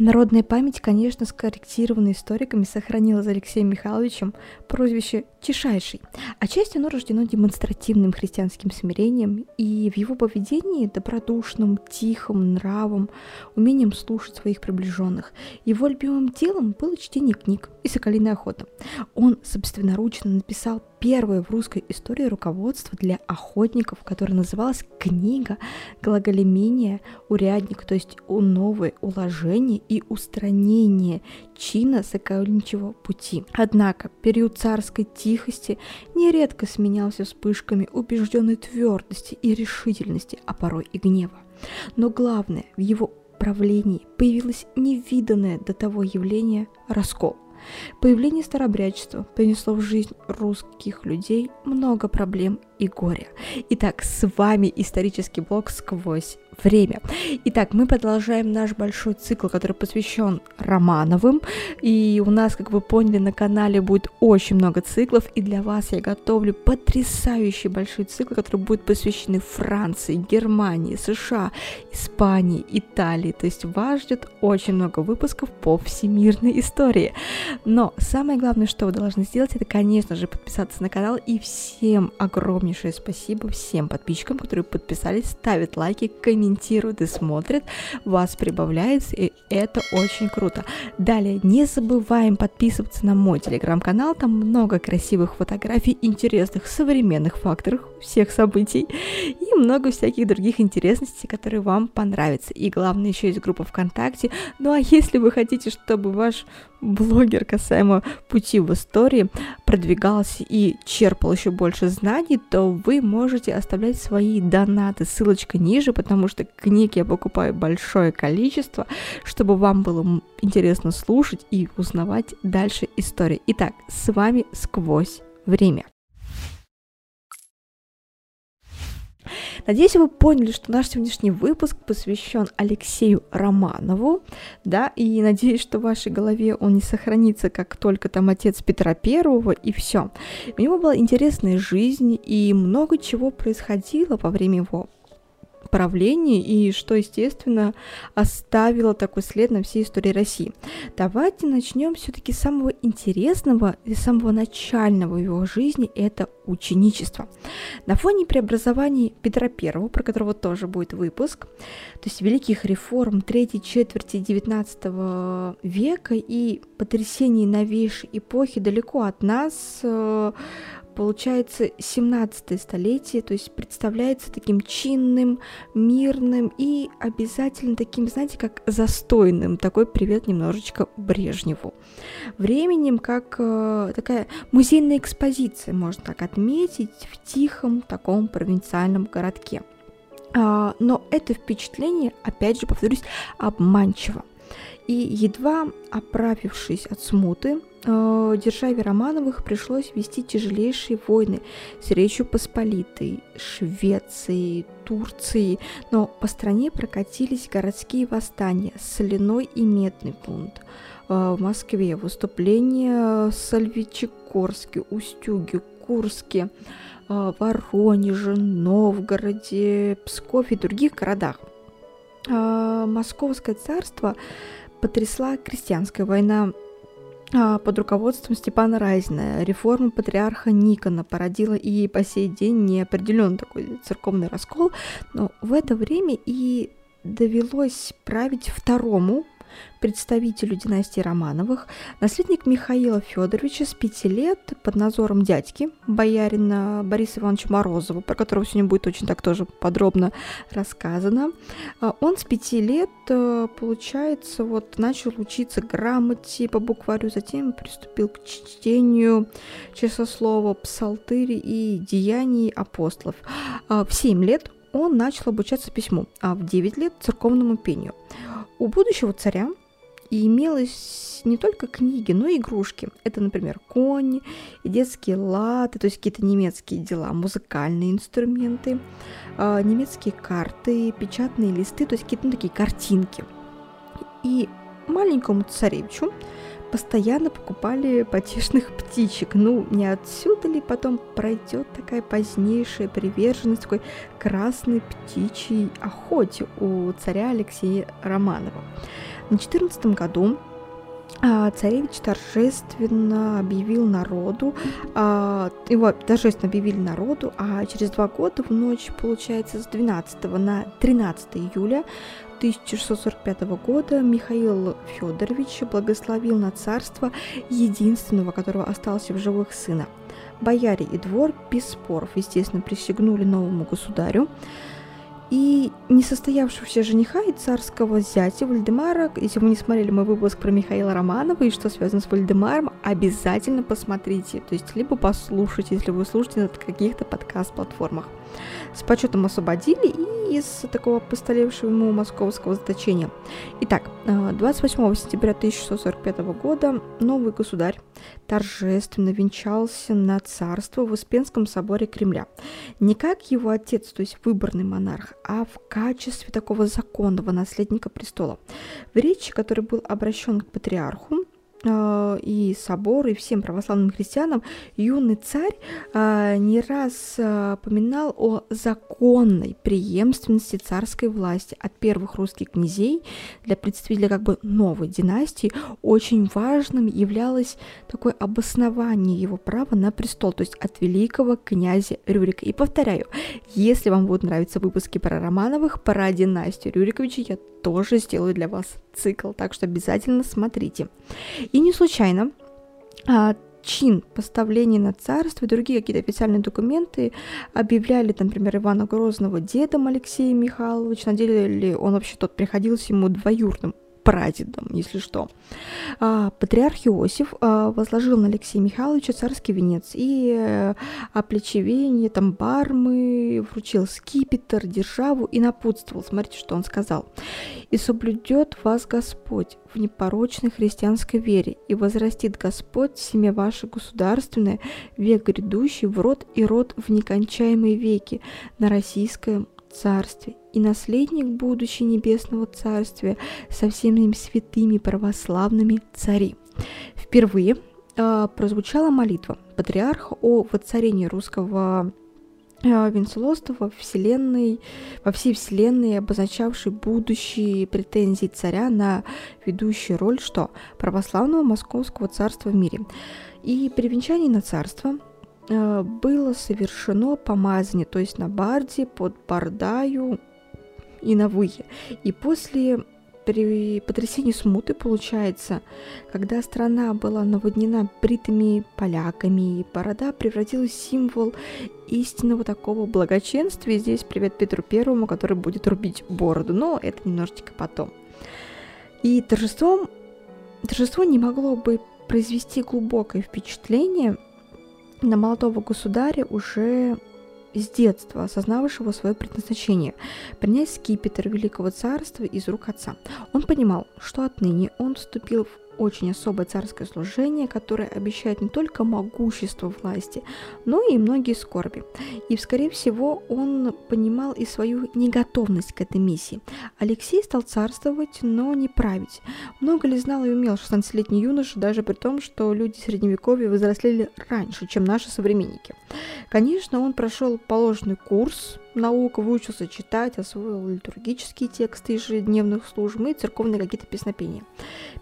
Народная память, конечно, скорректированная историками, сохранила за Алексеем Михайловичем. Прозвище «Тишайший». Отчасти оно рождено демонстративным христианским смирением и в его поведении добродушным, тихим нравом, умением слушать своих приближенных. Его любимым делом было чтение книг и соколиная охота. Он собственноручно написал первое в русской истории руководство для охотников, которое называлось «Книга глаголемения урядник», то есть новое уложение и устранение чина сокольничьего пути. Однако период царской тихости нередко сменялся вспышками убежденной твердости и решительности, а порой и гнева. Но главное, в его правлении появилось невиданное до того явление раскол – Появление старобрячества принесло в жизнь русских людей много проблем и горя. Итак, с вами исторический блог «Сквозь время». Итак, мы продолжаем наш большой цикл, который посвящен Романовым. И у нас, как вы поняли, на канале будет очень много циклов. И для вас я готовлю потрясающий большой цикл, который будет посвящен Франции, Германии, США, Испании, Италии. То есть вас ждет очень много выпусков по всемирной истории. Но самое главное, что вы должны сделать, это, конечно же, подписаться на канал. И всем огромнейшее спасибо всем подписчикам, которые подписались, ставят лайки, комментируют и смотрят. Вас прибавляется, и это очень круто. Далее, не забываем подписываться на мой телеграм-канал. Там много красивых фотографий, интересных современных факторов всех событий и много всяких других интересностей, которые вам понравятся. И главное, еще есть группа ВКонтакте. Ну а если вы хотите, чтобы ваш блогер касаемо пути в истории продвигался и черпал еще больше знаний, то вы можете оставлять свои донаты. Ссылочка ниже, потому что книг я покупаю большое количество, чтобы вам было интересно слушать и узнавать дальше истории. Итак, с вами сквозь время. Надеюсь, вы поняли, что наш сегодняшний выпуск посвящен Алексею Романову, да, и надеюсь, что в вашей голове он не сохранится, как только там отец Петра Первого, и все. У него была интересная жизнь, и много чего происходило во время его правлении и что, естественно, оставило такой след на всей истории России. Давайте начнем все-таки с самого интересного и самого начального в его жизни – это ученичество. На фоне преобразований Петра I, про которого тоже будет выпуск, то есть великих реформ третьей четверти XIX века и потрясений новейшей эпохи далеко от нас, э, получается 17 столетие, то есть представляется таким чинным, мирным и обязательно таким, знаете, как застойным. Такой привет немножечко Брежневу. Временем как э, такая музейная экспозиция, можно так отметить, в тихом таком провинциальном городке. А, но это впечатление, опять же, повторюсь, обманчиво. И едва оправившись от смуты, державе Романовых пришлось вести тяжелейшие войны с Речью Посполитой, Швецией, Турцией, но по стране прокатились городские восстания, соляной и медный бунт. Э, в Москве выступления в Сальвичегорске, Устюге, Курске, э, Воронеже, Новгороде, Пскове и других городах. Э, Московское царство потрясла крестьянская война под руководством Степана Разина. Реформа патриарха Никона породила и по сей день неопределенный такой церковный раскол, но в это время и довелось править второму представителю династии Романовых, наследник Михаила Федоровича с пяти лет под надзором дядьки, боярина Бориса Ивановича Морозова, про которого сегодня будет очень так тоже подробно рассказано. А, он с пяти лет, э, получается, вот начал учиться грамоте по букварю, затем приступил к чтению часослова, псалтыри и деяний апостолов. А, в семь лет он начал обучаться письму, а в 9 лет церковному пению. У будущего царя имелось не только книги, но и игрушки. Это, например, кони, детские латы, то есть какие-то немецкие дела, музыкальные инструменты, э, немецкие карты, печатные листы, то есть какие-то ну, такие картинки. И маленькому царевичу постоянно покупали потешных птичек. Ну, не отсюда ли потом пройдет такая позднейшая приверженность такой красной птичьей охоте у царя Алексея Романова. На 14 году а, царевич торжественно объявил народу, а, его торжественно объявили народу, а через два года в ночь, получается, с 12 на 13 июля 1645 года Михаил Федорович благословил на царство единственного, которого остался в живых сына. Бояре и двор без споров, естественно, присягнули новому государю. И несостоявшегося жениха и царского зятя Вальдемара, если вы не смотрели мой выпуск про Михаила Романова и что связано с Вальдемаром, обязательно посмотрите. То есть либо послушайте, если вы слушаете на каких-то подкаст-платформах с почетом освободили и из такого постолевшего ему московского заточения. Итак, 28 э, сентября 1645 года новый государь торжественно венчался на царство в Успенском соборе Кремля. Не как его отец, то есть выборный монарх, а в качестве такого законного наследника престола. В речи, который был обращен к патриарху, и собору, и всем православным христианам, юный царь э, не раз э, поминал о законной преемственности царской власти от первых русских князей для представителя как бы новой династии. Очень важным являлось такое обоснование его права на престол, то есть от великого князя Рюрика. И повторяю, если вам будут нравиться выпуски про Романовых, про династию Рюриковича, я тоже сделаю для вас цикл, так что обязательно смотрите. И не случайно а, чин поставления на царство и другие какие-то официальные документы объявляли, например, Ивана Грозного дедом Алексея Михайловича. На деле он вообще тот приходился ему двоюродным прадедом, если что. А, патриарх Иосиф а, возложил на Алексея Михайловича царский венец и а, оплечевение, там бармы, вручил скипетр, державу и напутствовал. Смотрите, что он сказал. «И соблюдет вас Господь в непорочной христианской вере, и возрастит Господь семя ваше государственное, век грядущий в род и род в некончаемые веки на российском царстве и наследник будущей небесного царствия со всеми святыми православными цари. Впервые э, прозвучала молитва патриарха о воцарении русского э, венцелоста во вселенной, во всей вселенной, обозначавшей будущие претензии царя на ведущую роль что православного московского царства в мире. И при венчании на царство было совершено помазание, то есть на барде под бардаю и на вые. И после при потрясении смуты, получается, когда страна была наводнена бритыми поляками, и борода превратилась в символ истинного такого благочинствия. Здесь привет Петру Первому, который будет рубить бороду, но это немножечко потом. И торжеством, торжество не могло бы произвести глубокое впечатление на молодого государя уже с детства осознавшего свое предназначение – принять скипетр Великого Царства из рук отца. Он понимал, что отныне он вступил в очень особое царское служение, которое обещает не только могущество власти, но и многие скорби. И, скорее всего, он понимал и свою неготовность к этой миссии. Алексей стал царствовать, но не править. Много ли знал и умел 16-летний юноша, даже при том, что люди Средневековья взрослели раньше, чем наши современники. Конечно, он прошел положенный курс, наук, выучился читать, освоил литургические тексты ежедневных служб и церковные какие-то песнопения.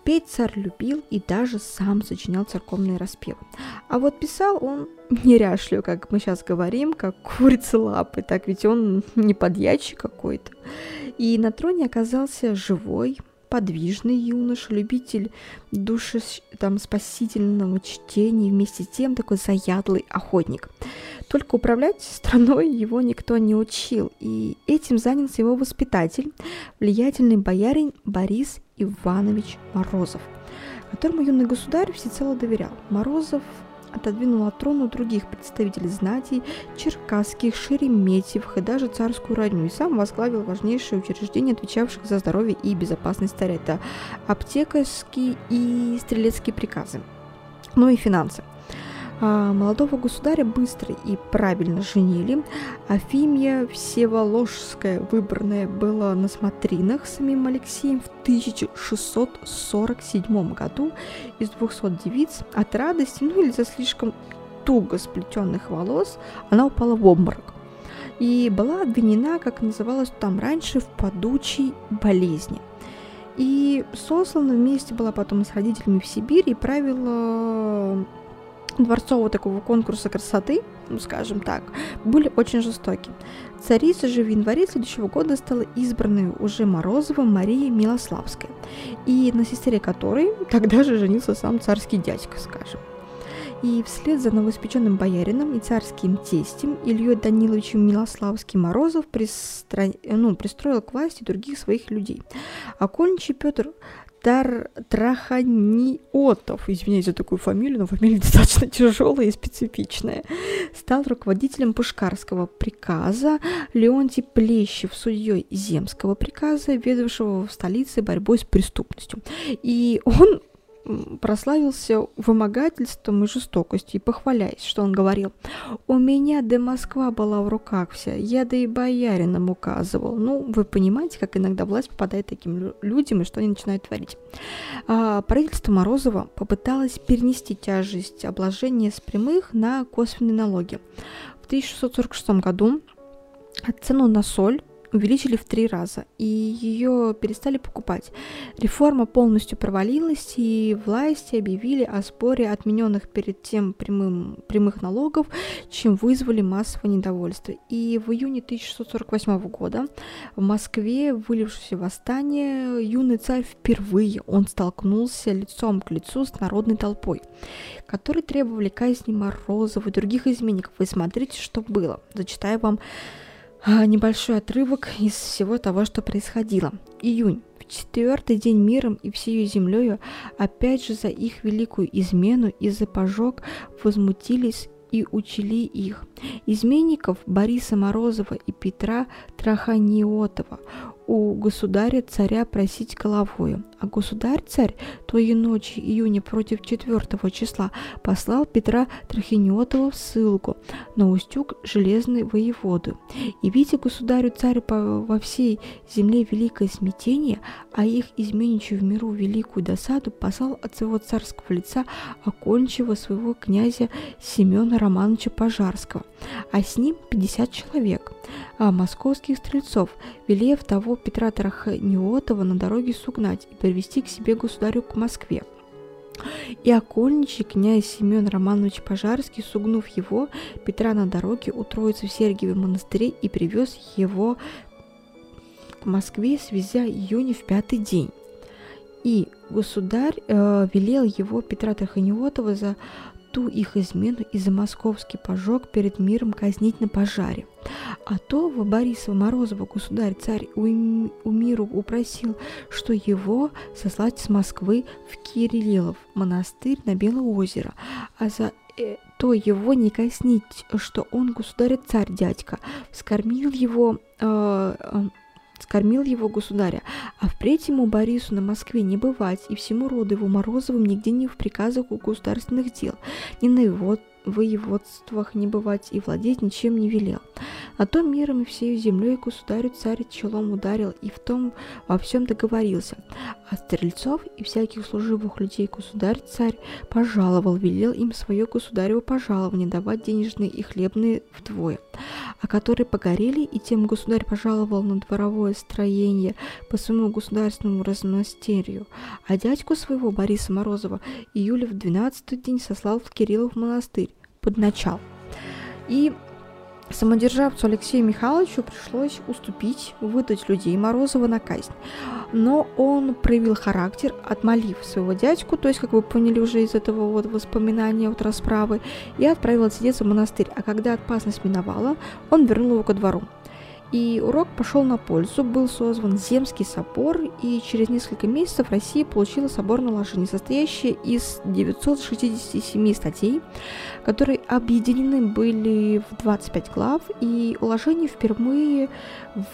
Петь царь любил и даже сам сочинял церковные распевы. А вот писал он неряшливо, как мы сейчас говорим, как курица лапы, так ведь он не подьячий какой-то. И на троне оказался живой, подвижный юноша, любитель души там, спасительного чтения, вместе с тем такой заядлый охотник. Только управлять страной его никто не учил, и этим занялся его воспитатель, влиятельный боярин Борис Иванович Морозов, которому юный государь всецело доверял. Морозов отодвинул от трона других представителей знатей, черкасских, шереметьевых и даже царскую родню, и сам возглавил важнейшие учреждения, отвечавших за здоровье и безопасность царя. Это аптекарские и стрелецкие приказы, ну и финансы – молодого государя быстро и правильно женили. Афимия Всеволожская, выбранная была на смотринах самим Алексеем в 1647 году из 200 девиц от радости, ну или за слишком туго сплетенных волос, она упала в обморок и была обвинена, как называлось там раньше, в падучей болезни. И сослана вместе была потом с родителями в Сибирь и правила дворцового такого конкурса красоты, ну, скажем так, были очень жестоки. Царица же в январе следующего года стала избранной уже Морозовым Марией Милославской, и на сестре которой тогда же женился сам царский дядька, скажем. И вслед за новоиспеченным боярином и царским тестем Ильей Даниловичем Милославским Морозов пристро... ну, пристроил к власти других своих людей. Окольничий Петр Тар... Траханиотов, извиняюсь за такую фамилию, но фамилия достаточно тяжелая и специфичная, стал руководителем Пушкарского приказа, Леонтий Плещев судьей Земского приказа, ведавшего в столице борьбой с преступностью. И он прославился вымогательством и жестокостью, и похваляясь, что он говорил, «У меня до Москва была в руках вся, я да и бояринам указывал». Ну, вы понимаете, как иногда власть попадает таким людям, и что они начинают творить. А, правительство Морозова попыталось перенести тяжесть обложения с прямых на косвенные налоги. В 1646 году цену на соль увеличили в три раза, и ее перестали покупать. Реформа полностью провалилась, и власти объявили о споре отмененных перед тем прямым, прямых налогов, чем вызвали массовое недовольство. И в июне 1648 года в Москве, вылившееся восстание, юный царь впервые он столкнулся лицом к лицу с народной толпой, которые требовали казни Морозова и других изменников. Вы смотрите, что было. Зачитаю вам небольшой отрывок из всего того, что происходило. Июнь. В четвертый день миром и всею землею опять же за их великую измену и за пожог возмутились и учили их. Изменников Бориса Морозова и Петра Траханиотова у государя-царя просить головою. А государь-царь той ночи июня против 4 числа послал Петра Трахиниотова в ссылку на Устюг железной воеводы. И видя государю-царю во всей земле великое смятение, а их изменничью в миру великую досаду, послал от своего царского лица окончего своего князя Семена Романовича Пожарского, а с ним 50 человек, московских стрельцов, велев того Петра Траханиотова на дороге сугнать и привести к себе государю к Москве. И окольничий князь Семен Романович Пожарский, сугнув его, Петра на дороге утроится в Сергиеве монастыре и привез его к Москве, свезя июня в пятый день. И государь э, велел его, Петра Траханиотова, за ту их измену и за московский пожог перед миром казнить на пожаре. А то в Борисова Морозова государь-царь у, у миру упросил, что его сослать с Москвы в Кириллов монастырь на Белое озеро, а за э, то его не коснить, что он государь-царь дядька, скормил его э, э, скормил его государя, а впредь ему Борису на Москве не бывать, и всему роду его Морозовым нигде не в приказах у государственных дел, ни на его воеводствах не бывать и владеть ничем не велел. А то миром и всею землей государю царь челом ударил и в том во всем договорился. А стрельцов и всяких служивых людей государь царь пожаловал, велел им свое государево пожалование давать денежные и хлебные вдвое. А которые погорели, и тем государь пожаловал на дворовое строение по своему государственному размастерью. А дядьку своего Бориса Морозова июля в двенадцатый день сослал в Кириллов монастырь, под начал. И самодержавцу Алексею Михайловичу пришлось уступить, выдать людей Морозова на казнь. Но он проявил характер, отмолив своего дядьку, то есть, как вы поняли уже из этого вот воспоминания от расправы, и отправил отсидеться в монастырь. А когда опасность миновала, он вернул его ко двору. И урок пошел на пользу, был созван Земский собор, и через несколько месяцев Россия получила соборное уложение, состоящее из 967 статей, которые объединены были в 25 глав, и уложение впервые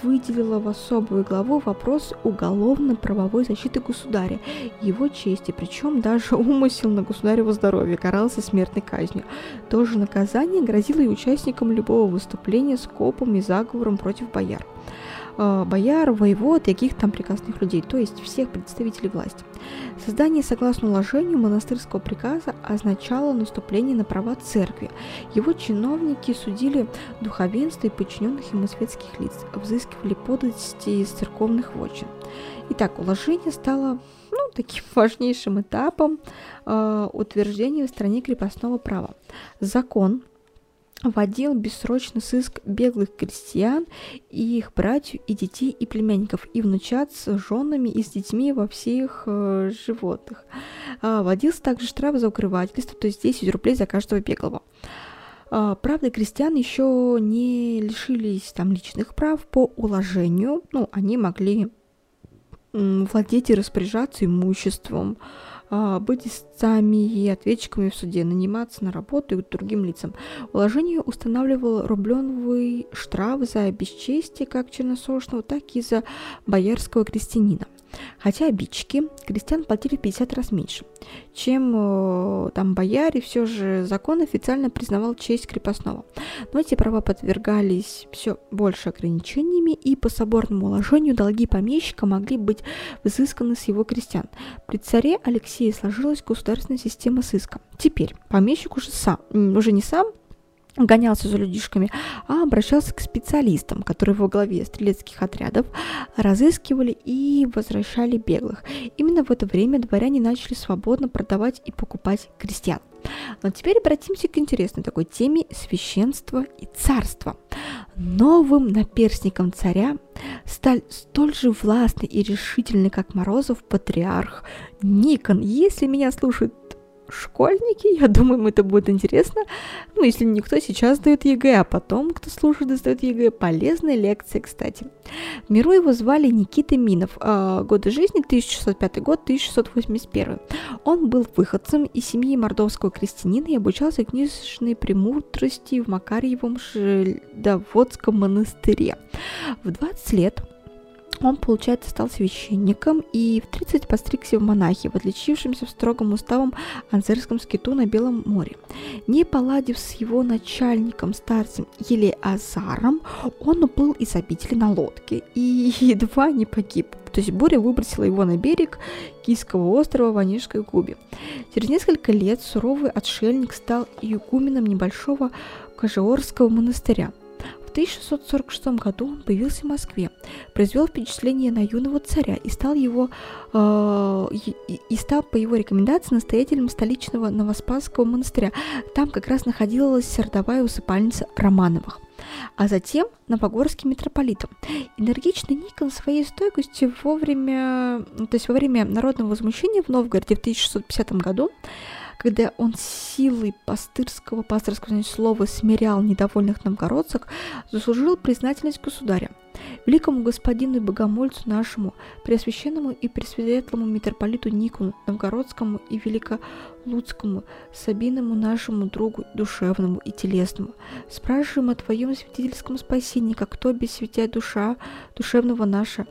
выделило в особую главу вопрос уголовно-правовой защиты государя его чести, причем даже умысел на государево здоровье карался смертной казнью. То же наказание грозило и участникам любого выступления с копом и заговором против бояр. э, бояр, воевод каких там прекрасных людей, то есть всех представителей власти. Создание, согласно уложению монастырского приказа, означало наступление на права церкви. Его чиновники судили духовенство и подчиненных ему светских лиц, взыскивали подати из церковных вотчин. Итак, уложение стало ну, таким важнейшим этапом э, утверждения в стране крепостного права. Закон вводил бессрочный сыск беглых крестьян и их братьев, и детей, и племянников, и внучат с женами и с детьми во всех э, животных. А, вводился также штраф за укрывательство, то есть 10 рублей за каждого беглого. А, правда, крестьян еще не лишились там личных прав по уложению, ну, они могли владеть и распоряжаться имуществом, быть истцами и ответчиками в суде, наниматься на работу и другим лицам. Уложение устанавливало рубленовый штраф за бесчестие как черносошного, так и за боярского крестьянина. Хотя обидчики крестьян платили 50 раз меньше, чем э, там бояре, все же закон официально признавал честь крепостного. Но эти права подвергались все больше ограничениями, и по соборному уложению долги помещика могли быть взысканы с его крестьян. При царе Алексее сложилась государственная система сыска. Теперь помещик уже сам, уже не сам гонялся за людишками, а обращался к специалистам, которые во главе стрелецких отрядов разыскивали и возвращали беглых. Именно в это время дворяне начали свободно продавать и покупать крестьян. Но теперь обратимся к интересной такой теме священства и царства. Новым наперстником царя стал столь же властный и решительный, как Морозов, патриарх Никон. Если меня слушают школьники, я думаю, им это будет интересно. Ну, если никто сейчас сдает ЕГЭ, а потом, кто слушает и сдает ЕГЭ, полезные лекции, кстати. В миру его звали Никита Минов, э, годы жизни 1605 год, 1681. Он был выходцем из семьи мордовского крестьянина и обучался книжной премудрости в Макарьевом Желтоводском монастыре. В 20 лет он, получается, стал священником и в 30 постригся в монахи, в отличившемся строгом уставом Анзерском скиту на Белом море. Не поладив с его начальником, старцем Елеазаром, он уплыл из обители на лодке и едва не погиб. То есть буря выбросила его на берег Кийского острова в Онежской губе. Через несколько лет суровый отшельник стал игуменом небольшого Кожеорского монастыря – 1646 году он появился в Москве, произвел впечатление на юного царя и стал его э, и, и стал по его рекомендации настоятелем столичного Новоспасского монастыря. Там как раз находилась родовая усыпальница Романовых а затем новогорским митрополитом. Энергичный Никон своей стойкостью вовремя, то есть во время народного возмущения в Новгороде в 1650 году когда он силой пастырского, пасторского значит, слова смирял недовольных новгородцев, заслужил признательность государя. Великому господину и богомольцу нашему, преосвященному и пресветлому митрополиту Никону, новгородскому и великолудскому, Сабиному нашему другу душевному и телесному, спрашиваем о твоем святительском спасении, как то без святя душа душевного наша,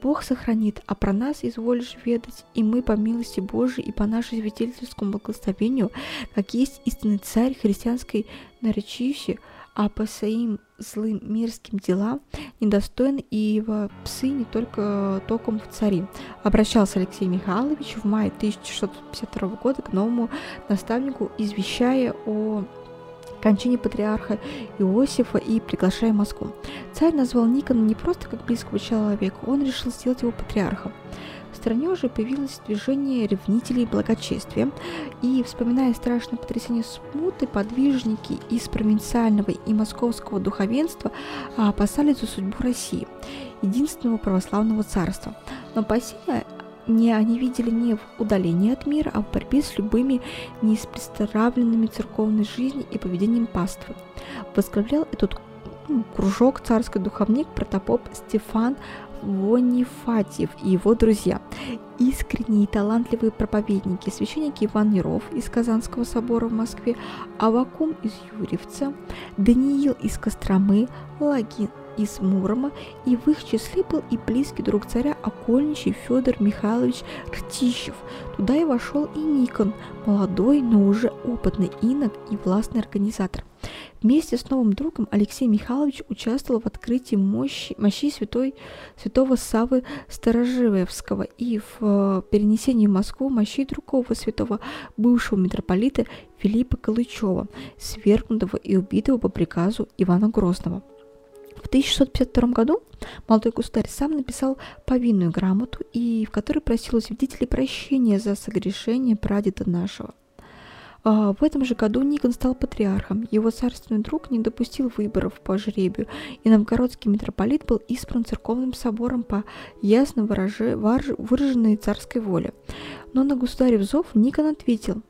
Бог сохранит, а про нас изволишь ведать, и мы по милости Божией и по нашему свидетельскому благословению, как есть истинный царь христианской наречищи, а по своим злым мирским делам недостоин и его псы не только током в цари. Обращался Алексей Михайлович в мае 1652 года к новому наставнику, извещая о кончине патриарха Иосифа и приглашая Москву. Царь назвал Никона не просто как близкого человека, он решил сделать его патриархом. В стране уже появилось движение ревнителей благочестия, и, вспоминая страшное потрясение смуты, подвижники из провинциального и московского духовенства опасались за судьбу России, единственного православного царства. Но опасения не они видели не в удалении от мира, а в борьбе с любыми неиспреставленными церковной жизнью и поведением паствы. Возглавлял этот кружок царский духовник протопоп Стефан Вонифатьев и его друзья. Искренние и талантливые проповедники, священники Иван Неров из Казанского собора в Москве, Авакум из Юрьевца, Даниил из Костромы, Лагин из Мурома, и в их числе был и близкий друг царя окольничий Федор Михайлович Ртищев. Туда и вошел и Никон, молодой, но уже опытный инок и властный организатор. Вместе с новым другом Алексей Михайлович участвовал в открытии мощи, мощей святой, святого Савы Сторожевского и в э, перенесении в Москву мощей другого святого бывшего митрополита Филиппа Калычева, свергнутого и убитого по приказу Ивана Грозного. В 1652 году молодой государь сам написал повинную грамоту, и в которой просил у свидетелей прощения за согрешение прадеда нашего. А, в этом же году Никон стал патриархом. Его царственный друг не допустил выборов по жребию, и новгородский митрополит был избран церковным собором по ясно выраженной царской воле. Но на государев зов Никон ответил,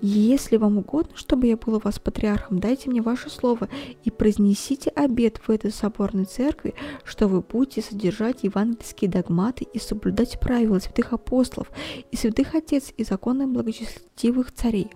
если вам угодно, чтобы я был у вас патриархом, дайте мне ваше слово и произнесите обет в этой соборной церкви, что вы будете содержать евангельские догматы и соблюдать правила святых апостолов и святых отец и законы благочестивых царей.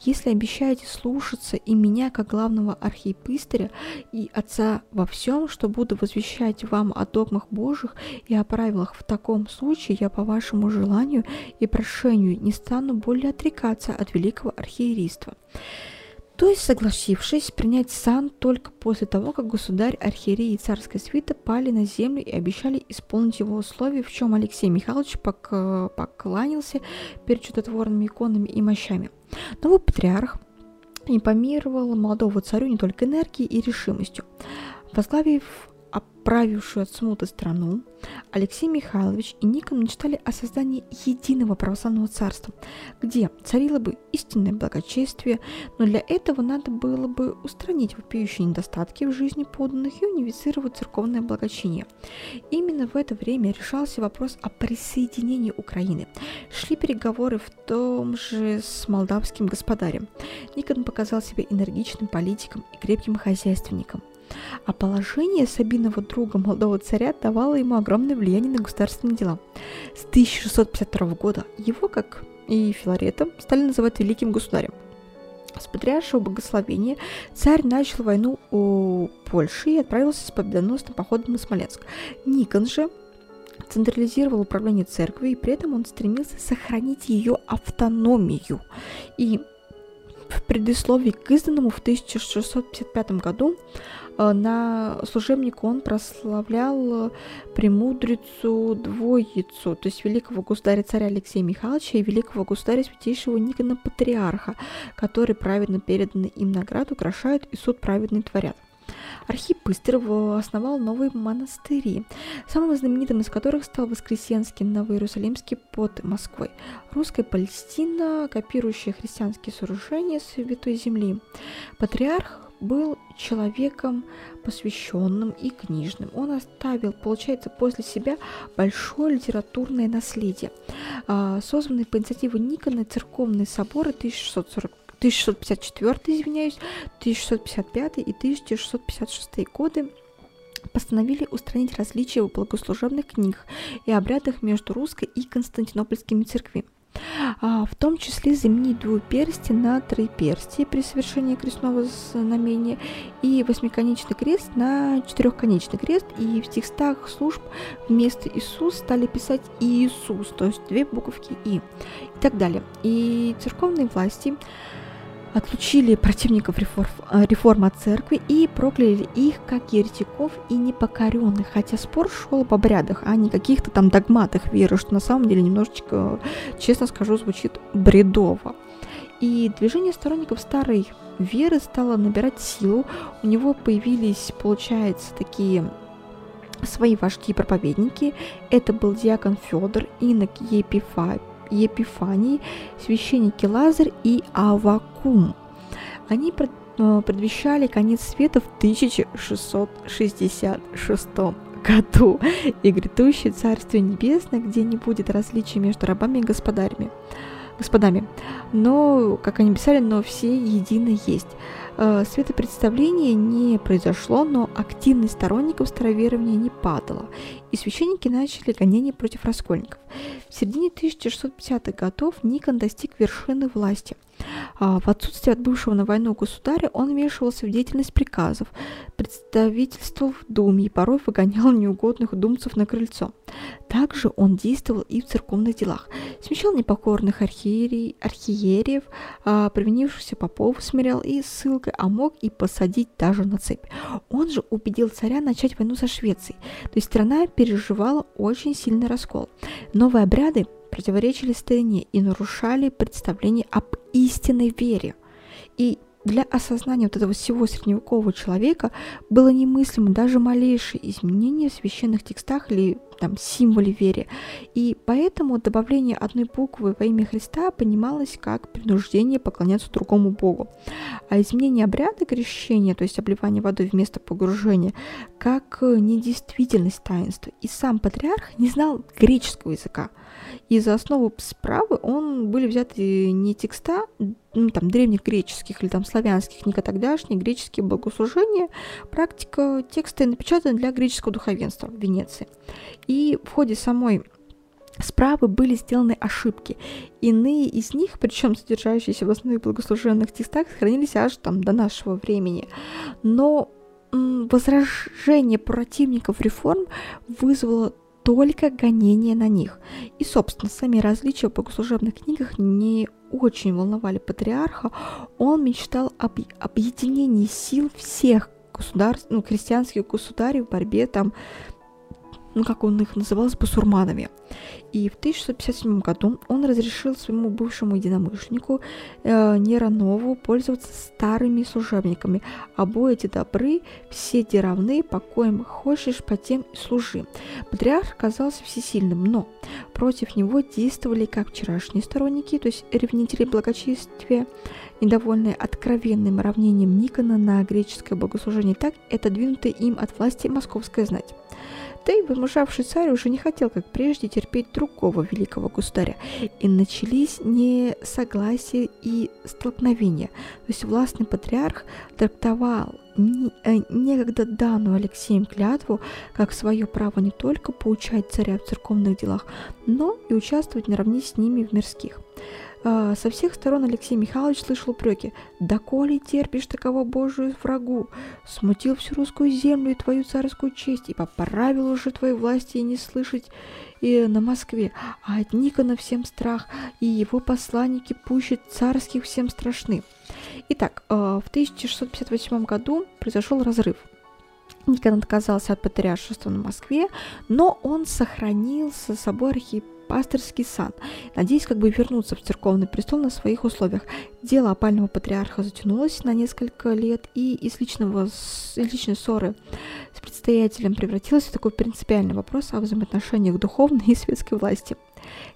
Если обещаете слушаться и меня, как главного архиепистыря и отца во всем, что буду возвещать вам о догмах Божьих и о правилах, в таком случае я по вашему желанию и прошению не стану более отрекаться от великого архиерейства то есть согласившись принять сан только после того, как государь, архиерей и царская свита пали на землю и обещали исполнить его условия, в чем Алексей Михайлович пок- покланялся перед чудотворными иконами и мощами. Новый патриарх импомировал молодого царю не только энергией и решимостью. Возглавив правившую от смуты страну, Алексей Михайлович и Никон мечтали о создании единого православного царства, где царило бы истинное благочестие, но для этого надо было бы устранить вопиющие недостатки в жизни подданных и унифицировать церковное благочиние. Именно в это время решался вопрос о присоединении Украины. Шли переговоры в том же с молдавским господарем. Никон показал себя энергичным политиком и крепким хозяйственником. А положение Сабиного друга молодого царя давало ему огромное влияние на государственные дела. С 1652 года его, как и Филарета, стали называть великим государем. С патриаршего благословения царь начал войну у Польши и отправился с победоносным походом на Смоленск. Никон же централизировал управление церковью, и при этом он стремился сохранить ее автономию. И в предисловии к изданному в 1655 году на служебнику он прославлял э, премудрицу двоицу, то есть великого государя царя Алексея Михайловича и великого государя святейшего Никона Патриарха, которые праведно переданы им награду украшают и суд праведный творят. Архип Быстров основал новые монастыри, самым знаменитым из которых стал Воскресенский Новоиерусалимский под Москвой. Русская Палестина, копирующая христианские сооружения Святой Земли. Патриарх был человеком посвященным и книжным. Он оставил, получается, после себя большое литературное наследие. А, Созванные по инициативе Никона церковные соборы 1640 1654, извиняюсь, 1655 и 1656 годы постановили устранить различия в благослужебных книгах и обрядах между русской и константинопольскими церквями а, в том числе заменить двуперстие на троеперстие при совершении крестного знамения и восьмиконечный крест на четырехконечный крест, и в текстах служб вместо Иисус стали писать Иисус, то есть две буковки И, и так далее. И церковные власти отлучили противников э, реформ от церкви и прокляли их как еретиков и непокоренных, хотя спор шел об обрядах, а не каких-то там догматах веры, что на самом деле немножечко, честно скажу, звучит бредово. И движение сторонников старой веры стало набирать силу, у него появились, получается, такие свои вожди проповедники. Это был диакон Федор, инок Епифа, Епифаний, священники Лазарь и Авакум. Они э, предвещали конец света в 1666 году и грядущее Царствие Небесное, где не будет различий между рабами и господарями господами. Но, как они писали, но все едино есть. Э, светопредставление не произошло, но активность сторонников староверования не падала, и священники начали гонение против раскольников. В середине 1650-х годов Никон достиг вершины власти – а, в отсутствие от бывшего на войну государя он вмешивался в деятельность приказов, представительствовал в Думе и порой выгонял неугодных думцев на крыльцо. Также он действовал и в церковных делах, смещал непокорных архиерей, архиереев, а, провинившихся попов смирял и ссылкой, а мог и посадить даже на цепь. Он же убедил царя начать войну со Швецией, то есть страна переживала очень сильный раскол. Новые обряды противоречили старине и нарушали представление об истинной вере. И для осознания вот этого всего средневекового человека было немыслимо даже малейшее изменение в священных текстах или там символе веры. И поэтому добавление одной буквы во имя Христа понималось как принуждение поклоняться другому Богу. А изменение обряда крещения, то есть обливание водой вместо погружения, как недействительность таинства. И сам патриарх не знал греческого языка. И за основу справы он были взяты не текста ну, там, древних греческих или там славянских, не тогдашние греческие богослужения, практика текста напечатана для греческого духовенства в Венеции. И в ходе самой справы были сделаны ошибки. Иные из них, причем содержащиеся в основе богослуженных текстах, сохранились аж там до нашего времени. Но возражение противников реформ вызвало только гонение на них. И, собственно, сами различия в богослужебных книгах не очень волновали патриарха. Он мечтал об объединении сил всех государств, ну, крестьянских государей в борьбе там ну, как он их называл, с басурманами. И в 1657 году он разрешил своему бывшему единомышленнику э, Неранову пользоваться старыми служебниками. Обои добры, все те равны, по коим хочешь, по тем и служи. Патриарх казался всесильным, но против него действовали как вчерашние сторонники, то есть ревнители благочестия, недовольные откровенным равнением Никона на греческое богослужение, так и отодвинутая им от власти московская знать. Да и возмужавший царь уже не хотел, как прежде, терпеть другого великого государя, и начались несогласия и столкновения. То есть властный патриарх трактовал э, некогда данную Алексеем клятву как свое право не только поучать царя в церковных делах, но и участвовать наравне с ними в мирских. А, со всех сторон Алексей Михайлович слышал упреки. «Да коли терпишь такого Божию врагу, смутил всю русскую землю и твою царскую честь, и поправил уже твоей власти и не слышать и на Москве, а от Никона всем страх, и его посланники пуще царских всем страшны». Итак, а, в 1658 году произошел разрыв. Никон отказался от патриаршества на Москве, но он сохранил за собой архиепископ пастырский сан, надеясь как бы вернуться в церковный престол на своих условиях. Дело опального патриарха затянулось на несколько лет, и из, личного, из личной ссоры с предстоятелем превратилось в такой принципиальный вопрос о взаимоотношениях духовной и светской власти –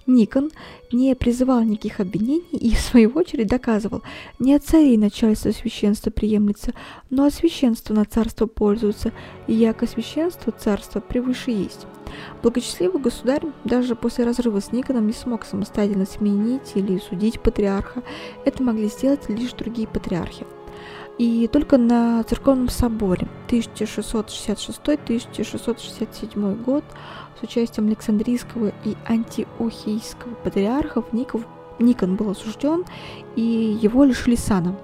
Никон не призывал никаких обвинений и, в свою очередь, доказывал, не от царей начальство священства приемлется, но от священства на царство пользуются, и яко священство царства превыше есть. Благочестивый государь даже после разрыва с Никоном не смог самостоятельно сменить или судить патриарха. Это могли сделать лишь другие патриархи. И только на церковном соборе 1666-1667 год с участием Александрийского и Антиохийского патриархов Ников, Никон был осужден и его лишили сана.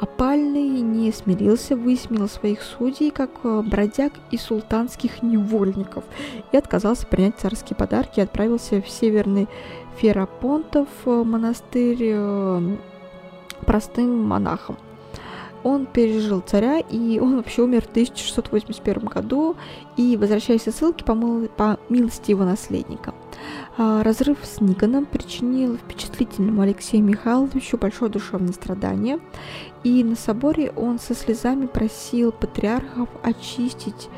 Опальный не смирился, высмеял своих судей как э, бродяг и султанских невольников и отказался принять царские подарки и отправился в северный Ферапонтов э, монастырь э, простым монахом он пережил царя, и он вообще умер в 1681 году, и, возвращаясь ссылки, по, мил... по милости его наследника. Разрыв с Никоном причинил впечатлительному Алексею Михайловичу большое душевное страдание, и на соборе он со слезами просил патриархов очистить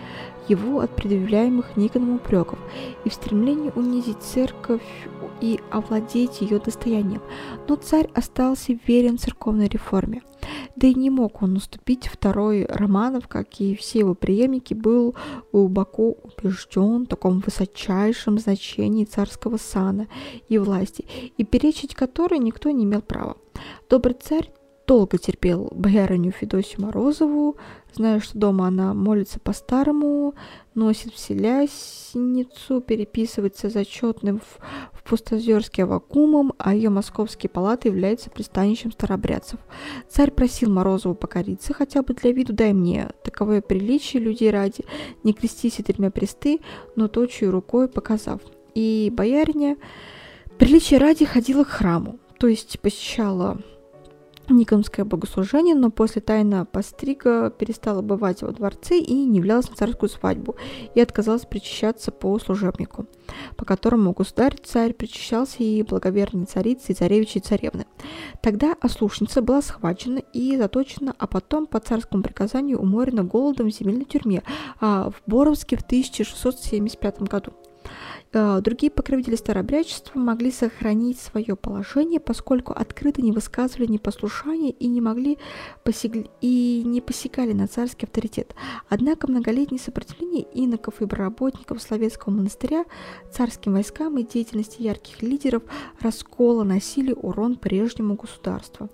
его от предъявляемых Никоном упреков и в стремлении унизить церковь и овладеть ее достоянием. Но царь остался верен церковной реформе. Да и не мог он уступить второй Романов, как и все его преемники, был глубоко убежден в таком высочайшем значении царского сана и власти, и перечить которой никто не имел права. Добрый царь долго терпел боярыню Федосию Морозову, зная, что дома она молится по-старому, носит вселясницу, переписывается зачетным в, в Пустозерске Авакумом, а ее московские палаты являются пристанищем старобрядцев. Царь просил Морозову покориться, хотя бы для виду дай мне таковое приличие людей ради, не крестись тремя престы, но точью рукой показав. И бояриня приличие ради ходила к храму, то есть посещала Никомское богослужение, но после тайна пострига перестала бывать во дворце и не являлась на царскую свадьбу, и отказалась причащаться по служебнику, по которому государь-царь причащался и благоверные царицы, и царевичи, и царевны. Тогда ослушница была схвачена и заточена, а потом по царскому приказанию уморена голодом в земельной тюрьме а в Боровске в 1675 году. Э, другие покровители старообрядчества могли сохранить свое положение, поскольку открыто не высказывали непослушания и не могли посягли, и не посягали на царский авторитет. Однако многолетнее сопротивление иноков и работников Словецкого монастыря царским войскам и деятельности ярких лидеров раскола носили урон прежнему государству,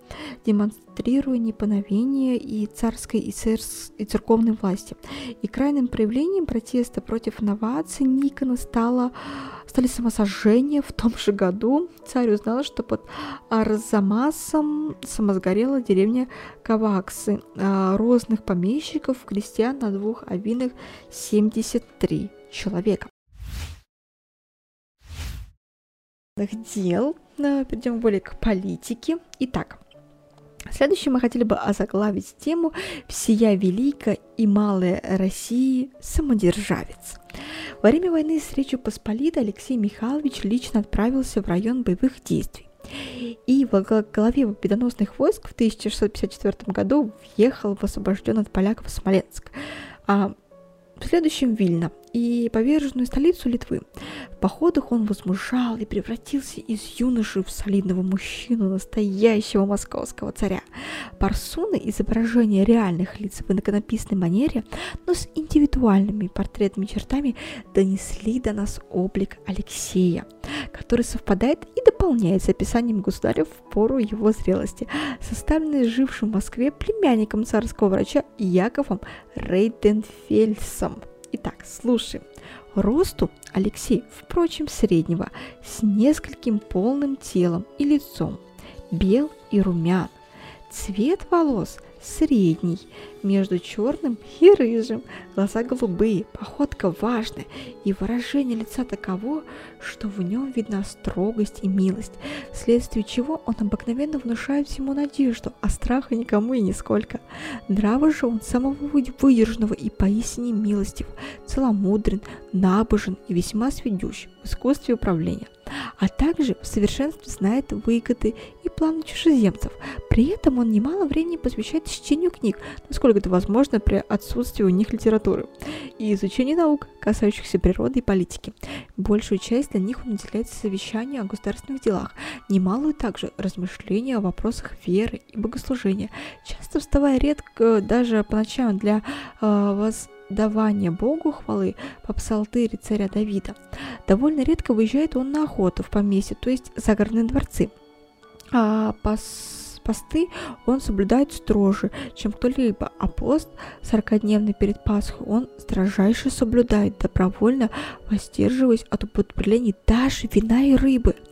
демонстрируя неповиновение и царской и, церс, и церковной власти. И крайним проявлением протеста против инноваций Никона стало стали самосожжения. В том же году царь узнал, что под Арзамасом самосгорела деревня Каваксы. А розных помещиков, крестьян на двух авинах 73 человека. дел. Перейдем более к политике. Итак, Следующим мы хотели бы озаглавить тему «Всея великая и малая России самодержавец». Во время войны с Речью Посполитой Алексей Михайлович лично отправился в район боевых действий. И во главе победоносных войск в 1654 году въехал в освобожден от поляков Смоленск. А в следующем Вильна и поверженную столицу Литвы. В походах он возмужал и превратился из юноши в солидного мужчину, настоящего московского царя. Парсуны изображения реальных лиц в иноконописной манере, но с индивидуальными портретными чертами донесли до нас облик Алексея, который совпадает и дополняется описанием государя в пору его зрелости, составленный жившим в Москве племянником царского врача Яковом Рейденфельсом – Итак, слушаем. Росту Алексей, впрочем, среднего, с нескольким полным телом и лицом, бел и румян. Цвет волос средний, между черным и рыжим, глаза голубые, походка важная и выражение лица таково, что в нем видна строгость и милость, вследствие чего он обыкновенно внушает всему надежду, а страха никому и нисколько. Нравы же он самого выдержанного и поистине милостив, целомудрен, набожен и весьма сведущ в искусстве управления а также в совершенстве знает выгоды и планы чужеземцев. При этом он немало времени посвящает чтению книг, насколько это возможно при отсутствии у них литературы, и изучению наук, касающихся природы и политики. Большую часть для них он уделяет совещанию о государственных делах, немалую также размышления о вопросах веры и богослужения, часто вставая редко даже по ночам для э, воз давания Богу хвалы по псалтыре царя Давида. Довольно редко выезжает он на охоту в поместье, то есть загородные дворцы. А пос посты он соблюдает строже, чем кто-либо, а пост сорокодневный перед Пасхой он строжайше соблюдает, добровольно воздерживаясь от употребления даже вина и рыбы –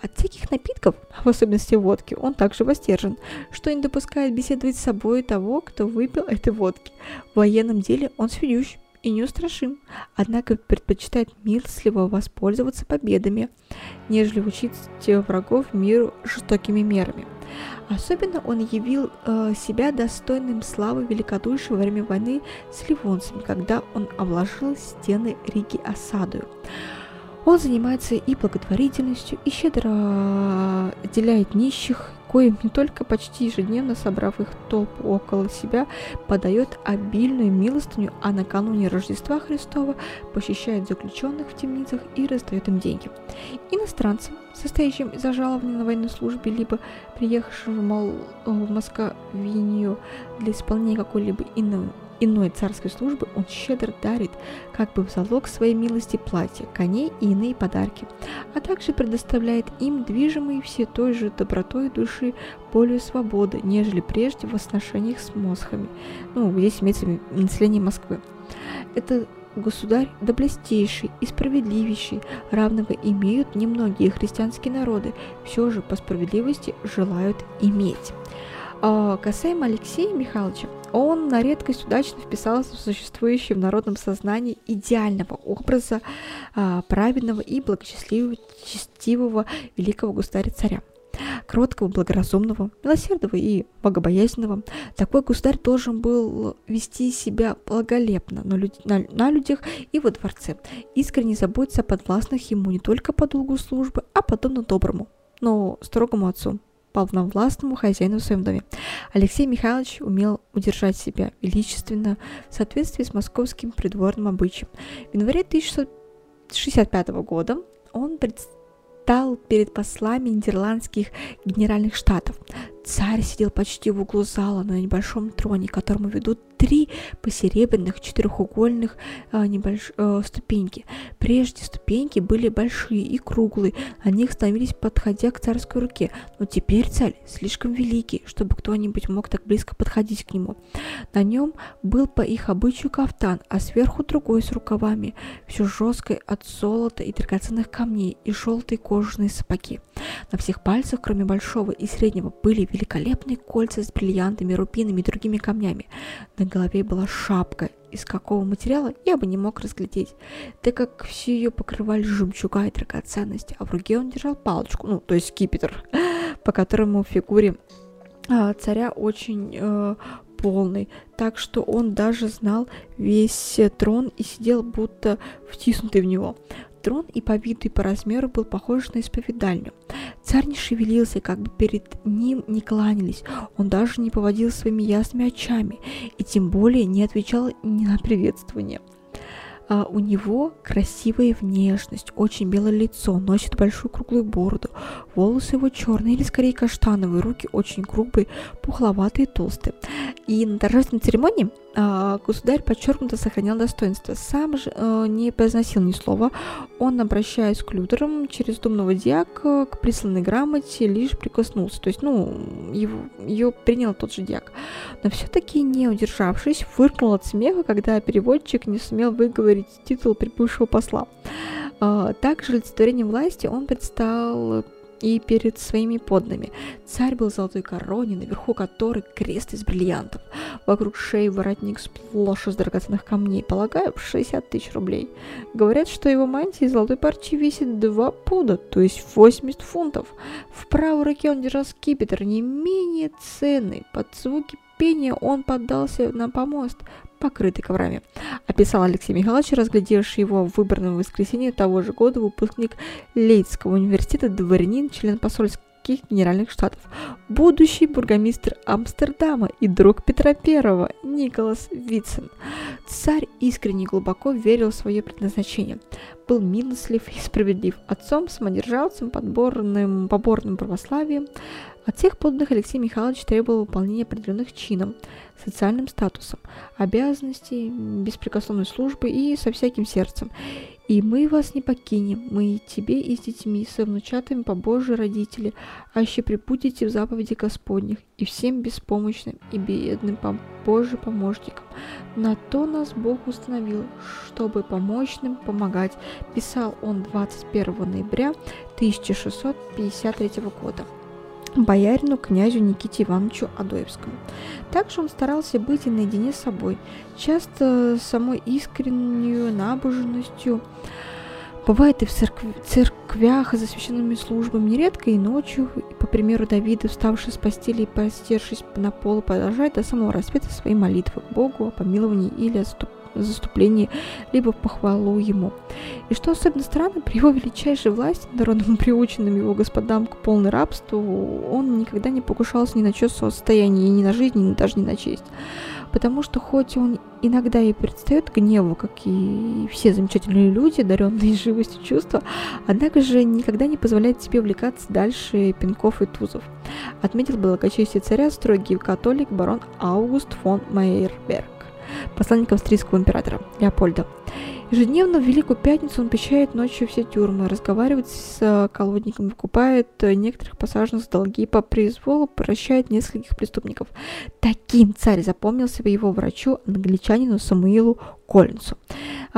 от всяких напитков, в особенности водки, он также воздержан, что не допускает беседовать с собой того, кто выпил этой водки. В военном деле он сведущ и неустрашим, однако предпочитает милостливо воспользоваться победами, нежели учить врагов миру жестокими мерами. Особенно он явил э, себя достойным славы великодушия во время войны с ливонцами, когда он обложил стены Риги осадою. Он занимается и благотворительностью, и щедро отделяет нищих, коим не только почти ежедневно, собрав их толпу около себя, подает обильную милостыню, а накануне Рождества Христова посещает заключенных в темницах и раздает им деньги. Иностранцам, состоящим из-за жалования на военной службе, либо приехавшим в, Мол... в Московинию для исполнения какой-либо иной иной царской службы он щедро дарит, как бы в залог своей милости платья, коней и иные подарки, а также предоставляет им движимые все той же добротой души более свободы, нежели прежде в отношениях с мосхами. Ну, здесь имеется население Москвы. Это государь да блестейший и справедливейший, равного имеют немногие христианские народы, все же по справедливости желают иметь. А касаемо Алексея Михайловича, он на редкость удачно вписался в существующий в народном сознании идеального образа а, праведного и благочестивого великого государя-царя. кроткого, благоразумного, милосердного и богобоязненного. Такой государь должен был вести себя благолепно на, люд... на, на людях и во дворце, искренне заботиться о подвластных ему не только по долгу службы, а подобно доброму, но строгому отцу полновластному хозяину в своем доме. Алексей Михайлович умел удержать себя величественно в соответствии с московским придворным обычаем. В январе 1665 года он предстал перед послами нидерландских генеральных штатов. Царь сидел почти в углу зала на небольшом троне, к которому ведут три посеребряных четырехугольных э, небольш... э, ступеньки. Прежде ступеньки были большие и круглые, они становились подходя к царской руке, но теперь царь слишком великий, чтобы кто-нибудь мог так близко подходить к нему. На нем был по их обычаю кафтан, а сверху другой с рукавами, все жесткое от золота и драгоценных камней и желтые кожаные сапоги. На всех пальцах, кроме большого и среднего, были великолепные кольца с бриллиантами, рубинами и другими камнями. На голове была шапка, из какого материала я бы не мог разглядеть, так как все ее покрывали жемчуга и драгоценности, а в руке он держал палочку, ну, то есть скипетр, по которому фигуре а, царя очень э, полный, так что он даже знал весь трон и сидел будто втиснутый в него. Трон и по виду, и по размеру был похож на исповедальню. Царь не шевелился, как бы перед ним не кланялись. Он даже не поводил своими ясными очами, и тем более не отвечал ни на приветствование. А у него красивая внешность, очень белое лицо, носит большую круглую бороду, волосы его черные или скорее каштановые, руки очень грубые, пухловатые толстые. И на торжественной церемонии государь подчеркнуто сохранял достоинство. Сам же э, не произносил ни слова. Он, обращаясь к лютерам через думного диака к присланной грамоте, лишь прикоснулся. То есть, ну, его, ее принял тот же диак. Но все-таки, не удержавшись, фыркнул от смеха, когда переводчик не сумел выговорить титул прибывшего посла. А, также олицетворением власти он предстал и перед своими подданными. Царь был в золотой короне, наверху которой крест из бриллиантов. Вокруг шеи воротник сплошь из драгоценных камней, полагаю, 60 тысяч рублей. Говорят, что его мантия из золотой парчи весит 2 пуда, то есть 80 фунтов. В правой руке он держал скипетр, не менее ценный. Под звуки пения он поддался на помост, покрытый коврами. Описал Алексей Михайлович, разглядевший его в выборном воскресенье того же года выпускник Лейдского университета, дворянин, член посольских Генеральных Штатов, будущий бургомистр Амстердама и друг Петра I Николас Витцен. Царь искренне глубоко верил в свое предназначение, был милослив и справедлив, отцом, самодержавцем, подборным, поборным православием. От всех подданных Алексей Михайлович требовал выполнения определенных чинов, социальным статусом, обязанностей, беспрекословной службы и со всяким сердцем. И мы вас не покинем, мы и тебе и с детьми, со внучатами по Божьи родители, а еще припутите в заповеди Господних, и всем беспомощным и бедным по Божьим помощникам. На то нас Бог установил, чтобы помощным помогать, писал он 21 ноября 1653 года боярину князю Никите Ивановичу Адоевскому. Также он старался быть и наедине с собой, часто самой искреннюю набожностью, Бывает и в церкв... церквях, за священными службами, нередко и ночью, и, по примеру Давида, вставший с постели и постершись на пол, продолжает до самого рассвета свои молитвы к Богу о помиловании или отступ заступлении, либо похвалу ему. И что особенно странно, при его величайшей власти, народом приученным его господам к полной рабству, он никогда не покушался ни на чувство состояние, ни на жизнь, ни даже ни на честь. Потому что хоть он иногда и предстает гневу, как и все замечательные люди, одаренные живостью чувства, однако же никогда не позволяет себе увлекаться дальше пинков и тузов. Отметил благочестие царя строгий католик барон Аугуст фон Мейерберг посланник австрийского императора Леопольда. Ежедневно в Великую Пятницу он посещает ночью все тюрьмы, разговаривает с э, колодником, выкупает э, некоторых посаженных с долги, по произволу прощает нескольких преступников. Таким царь запомнился его врачу, англичанину Самуилу Коллинсу.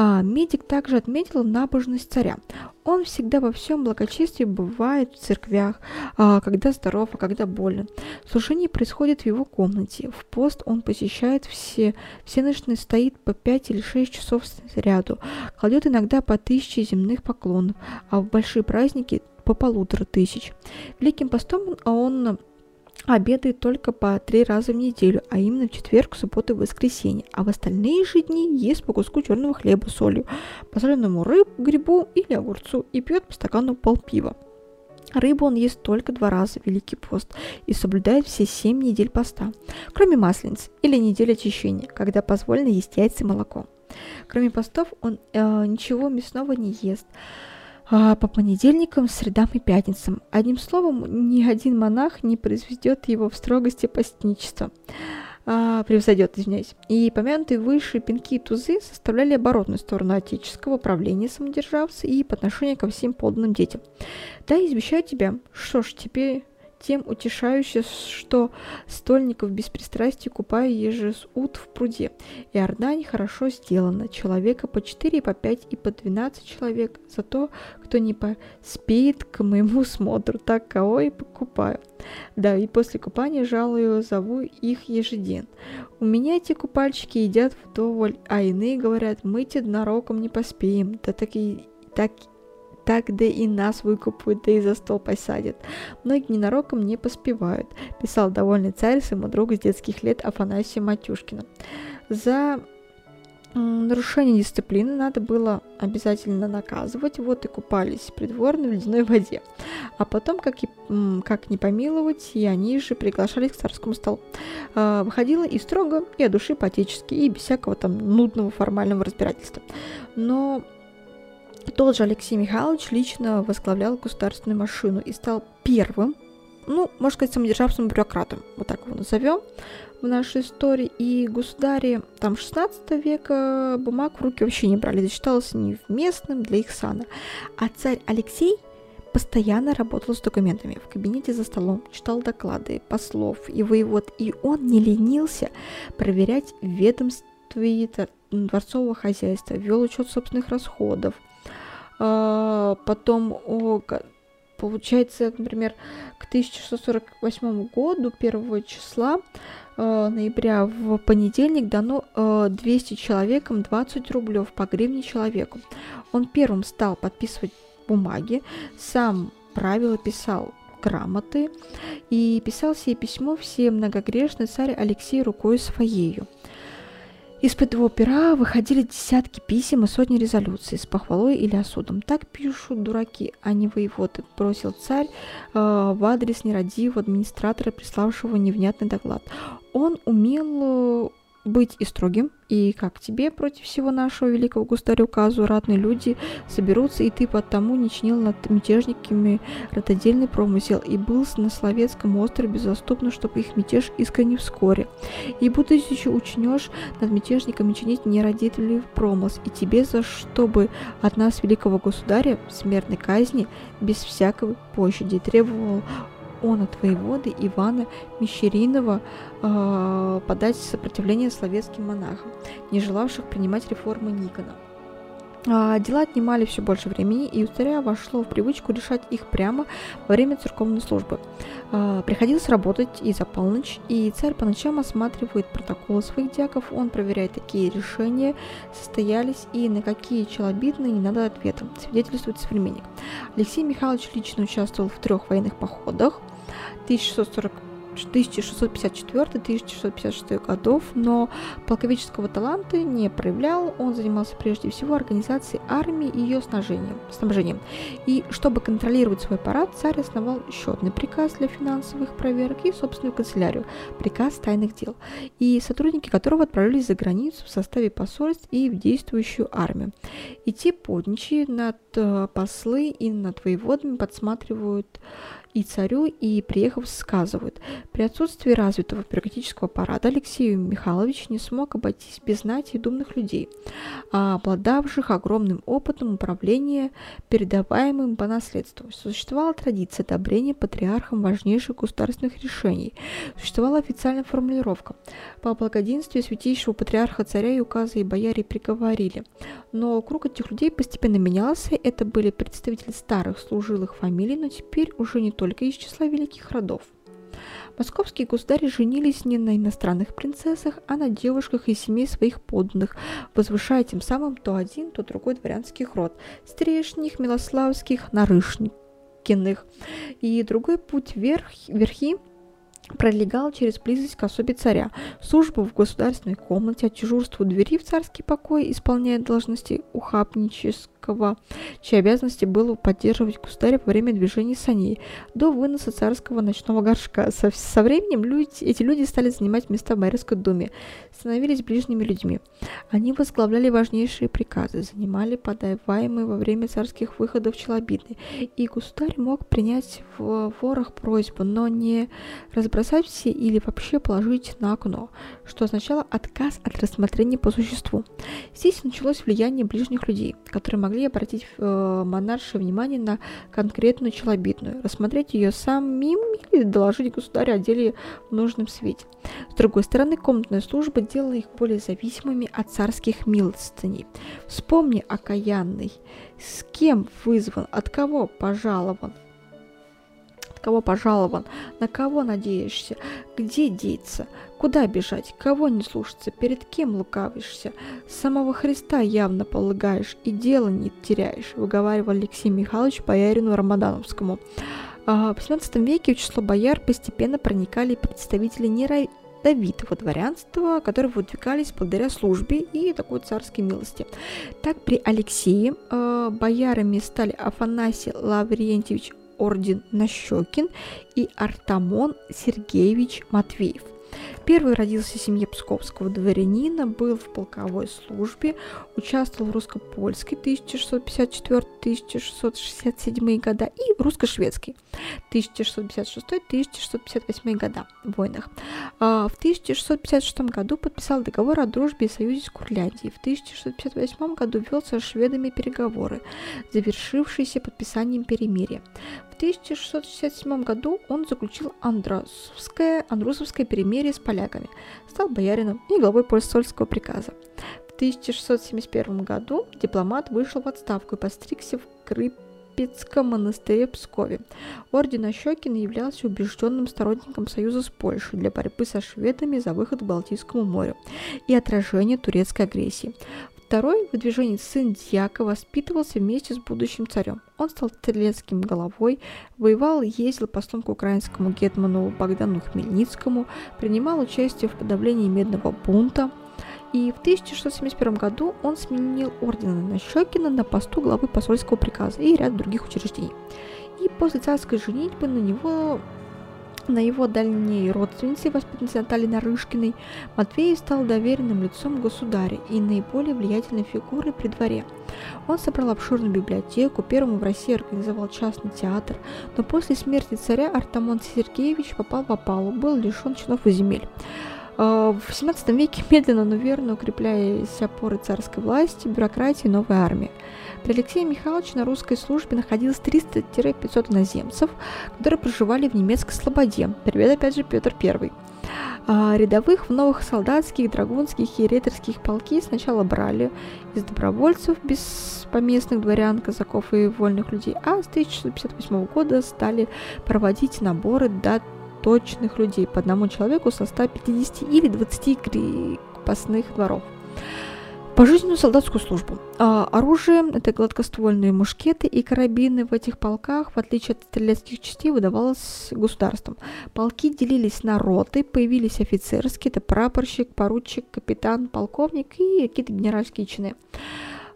А, медик также отметил набожность царя. Он всегда во всем благочестии бывает в церквях, а, когда здоров, а когда болен. Служение происходит в его комнате. В пост он посещает все, все стоит по 5 или 6 часов ряду, кладет иногда по тысяче земных поклонов, а в большие праздники по полутора тысяч. Великим постом он обедает только по три раза в неделю, а именно в четверг, субботу и воскресенье. А в остальные же дни ест по куску черного хлеба с солью, посоленному рыбу, грибу или огурцу и пьет по стакану полпива. Рыбу он ест только два раза в Великий пост и соблюдает все семь недель поста, кроме маслениц или недели очищения, когда позволено есть яйца и молоко. Кроме постов он э, ничего мясного не ест по понедельникам, средам и пятницам. Одним словом, ни один монах не произведет его в строгости постничества а, превзойдет, извиняюсь. И помянутые выше пинки и тузы составляли оборотную сторону отеческого правления самодержавца и по отношению ко всем подданным детям. Да, извещаю тебя, что ж, теперь тем утешающе, что стольников без пристрастия купаю ут в пруде. И ордань хорошо сделана, человека по 4, по 5 и по 12 человек, за то, кто не поспеет к моему смотру, так кого и покупаю. Да, и после купания жалую, зову их ежеден. У меня эти купальщики едят вдоволь, а иные говорят, мы те нароком не поспеем, да так и так так да и нас выкупают, да и за стол посадят. Многие ненароком не поспевают, писал довольный царь своему другу с детских лет Афанасия Матюшкина. За нарушение дисциплины надо было обязательно наказывать, вот и купались придворные в ледяной воде. А потом, как, и, как не помиловать, и они же приглашались к царскому столу. А, выходило и строго, и от души по-отечески, и без всякого там нудного формального разбирательства. Но тот же Алексей Михайлович лично возглавлял государственную машину и стал первым, ну, можно сказать, самодержавным бюрократом, вот так его назовем, в нашей истории. И государи там 16 века бумаг в руки вообще не брали, считалось невместным для их сана. А царь Алексей постоянно работал с документами в кабинете за столом, читал доклады послов и воевод, и он не ленился проверять ведомстве дворцового хозяйства, вел учет собственных расходов – потом, о, получается, например, к 1648 году, 1 числа э, ноября в понедельник дано э, 200 человекам 20 рублев по гривне человеку. Он первым стал подписывать бумаги, сам правила писал грамоты и писал себе письмо все многогрешный царь Алексей рукой своею. Из-под его пера выходили десятки писем и сотни резолюций с похвалой или осудом. Так пишут дураки, а не воеводы, бросил царь э, в адрес нерадивого администратора, приславшего невнятный доклад. Он умел э, быть и строгим, и как тебе против всего нашего великого государя указу ратные люди соберутся, и ты потому не чинил над мятежниками рододельный промысел, и был на Словецком острове беззаступно, чтобы их мятеж искренне вскоре. И будучи учнешь над мятежниками чинить не родителей промысл, и тебе за чтобы от нас великого государя смертной казни без всякой пощади требовал он от воеводы Ивана Мещеринова э, подать сопротивление словецким монахам, не желавших принимать реформы Никона. А, дела отнимали все больше времени, и у царя вошло в привычку решать их прямо во время церковной службы. А, приходилось работать и за полночь, и царь по ночам осматривает протоколы своих дьяков, он проверяет, какие решения состоялись и на какие челобитные не надо ответа, свидетельствует современник. Алексей Михайлович лично участвовал в трех военных походах 1640 1654-1656 годов, но полководческого таланта не проявлял, он занимался прежде всего организацией армии и ее снабжением. снабжением. И чтобы контролировать свой аппарат, царь основал счетный приказ для финансовых проверок и собственную канцелярию, приказ тайных дел, и сотрудники которого отправлялись за границу в составе посольств и в действующую армию. И те подничьи над э, послы и над воеводами подсматривают и царю, и приехав сказывают. При отсутствии развитого бюрократического аппарата Алексей Михайлович не смог обойтись без знати и думных людей, а обладавших огромным опытом управления, передаваемым по наследству. Существовала традиция одобрения патриархом важнейших государственных решений. Существовала официальная формулировка. По благоденствию святейшего патриарха царя и указа и бояре приговорили. Но круг этих людей постепенно менялся. Это были представители старых служилых фамилий, но теперь уже не только из числа великих родов. Московские государи женились не на иностранных принцессах, а на девушках из семей своих подданных, возвышая тем самым то один, то другой дворянский род – Стрешних, Милославских, Нарышников Щекиных. И другой путь вверх, верхи пролегал через близость к особе царя, службу в государственной комнате, от дежурства у двери в царский покой, исполняя должности ухапнического, чьи обязанности было поддерживать государя во время движения саней, до выноса царского ночного горшка. Со, со временем люди, эти люди стали занимать места в Боярской думе, становились ближними людьми. Они возглавляли важнейшие приказы, занимали подаваемые во время царских выходов челобитные, и государь мог принять в ворох просьбу, но не разбросать все или вообще положить на окно, что означало отказ от рассмотрения по существу. Здесь началось влияние ближних людей, которые могли обратить э, монаршее внимание на конкретную челобитную, рассмотреть ее самим или доложить государю о деле в нужном свете. С другой стороны, комнатная служба делала их более зависимыми от царских милостыней. Вспомни, окаянный, с кем вызван, от кого пожалован, от кого пожалован, на кого надеешься, где деться, куда бежать, кого не слушаться, перед кем лукавишься, самого Христа явно полагаешь и дело не теряешь, выговаривал Алексей Михайлович боярину Рамадановскому. А, в XVII веке в число бояр постепенно проникали представители нерадовитого дворянства, которые выдвигались благодаря службе и такой царской милости. Так при Алексее э, боярами стали Афанасий Лаврентьевич Орден Нащекин и Артамон Сергеевич Матвеев – Первый родился в семье псковского дворянина, был в полковой службе, участвовал в русско-польской 1654-1667 года и русско-шведской 1656-1658 года войнах. А, в 1656 году подписал договор о дружбе и союзе с Курляндией. В 1658 году вел со шведами переговоры, завершившиеся подписанием перемирия. В 1667 году он заключил Андросовское, Андрусовское перемирие с поляками, стал боярином и главой посольского приказа. В 1671 году дипломат вышел в отставку и постригся в Крыпецком монастыре в Пскове. Орден Ощекина являлся убежденным сторонником союза с Польшей для борьбы со шведами за выход к Балтийскому морю и отражение турецкой агрессии. Второй выдвиженец сын Дьяка воспитывался вместе с будущим царем. Он стал стрелецким головой, воевал и ездил послом к украинскому гетману Богдану Хмельницкому, принимал участие в подавлении медного бунта, и в 1671 году он сменил ордена Нащекина на посту главы посольского приказа и ряд других учреждений. И после царской женитьбы на него на его дальней родственнице, воспитаннице Натальи Нарышкиной, Матвей стал доверенным лицом государя и наиболее влиятельной фигурой при дворе. Он собрал обширную библиотеку, первым в России организовал частный театр, но после смерти царя Артамон Сергеевич попал в опалу, был лишен чинов и земель. А, в XVII веке медленно, но верно укреплялись опоры царской власти, бюрократии и новой армии. При Алексее Михайловиче на русской службе находилось 300-500 иноземцев, которые проживали в немецкой слободе. Привет, опять же, Петр I. А рядовых в новых солдатских, драгунских и риторских полки сначала брали из добровольцев без поместных дворян, казаков и вольных людей, а с 1658 года стали проводить наборы до точных людей по одному человеку со 150 или 20 крепостных дворов пожизненную солдатскую службу. А, оружие – это гладкоствольные мушкеты и карабины в этих полках, в отличие от стрелецких частей, выдавалось государством. Полки делились на роты, появились офицерские, это прапорщик, поручик, капитан, полковник и какие-то генеральские чины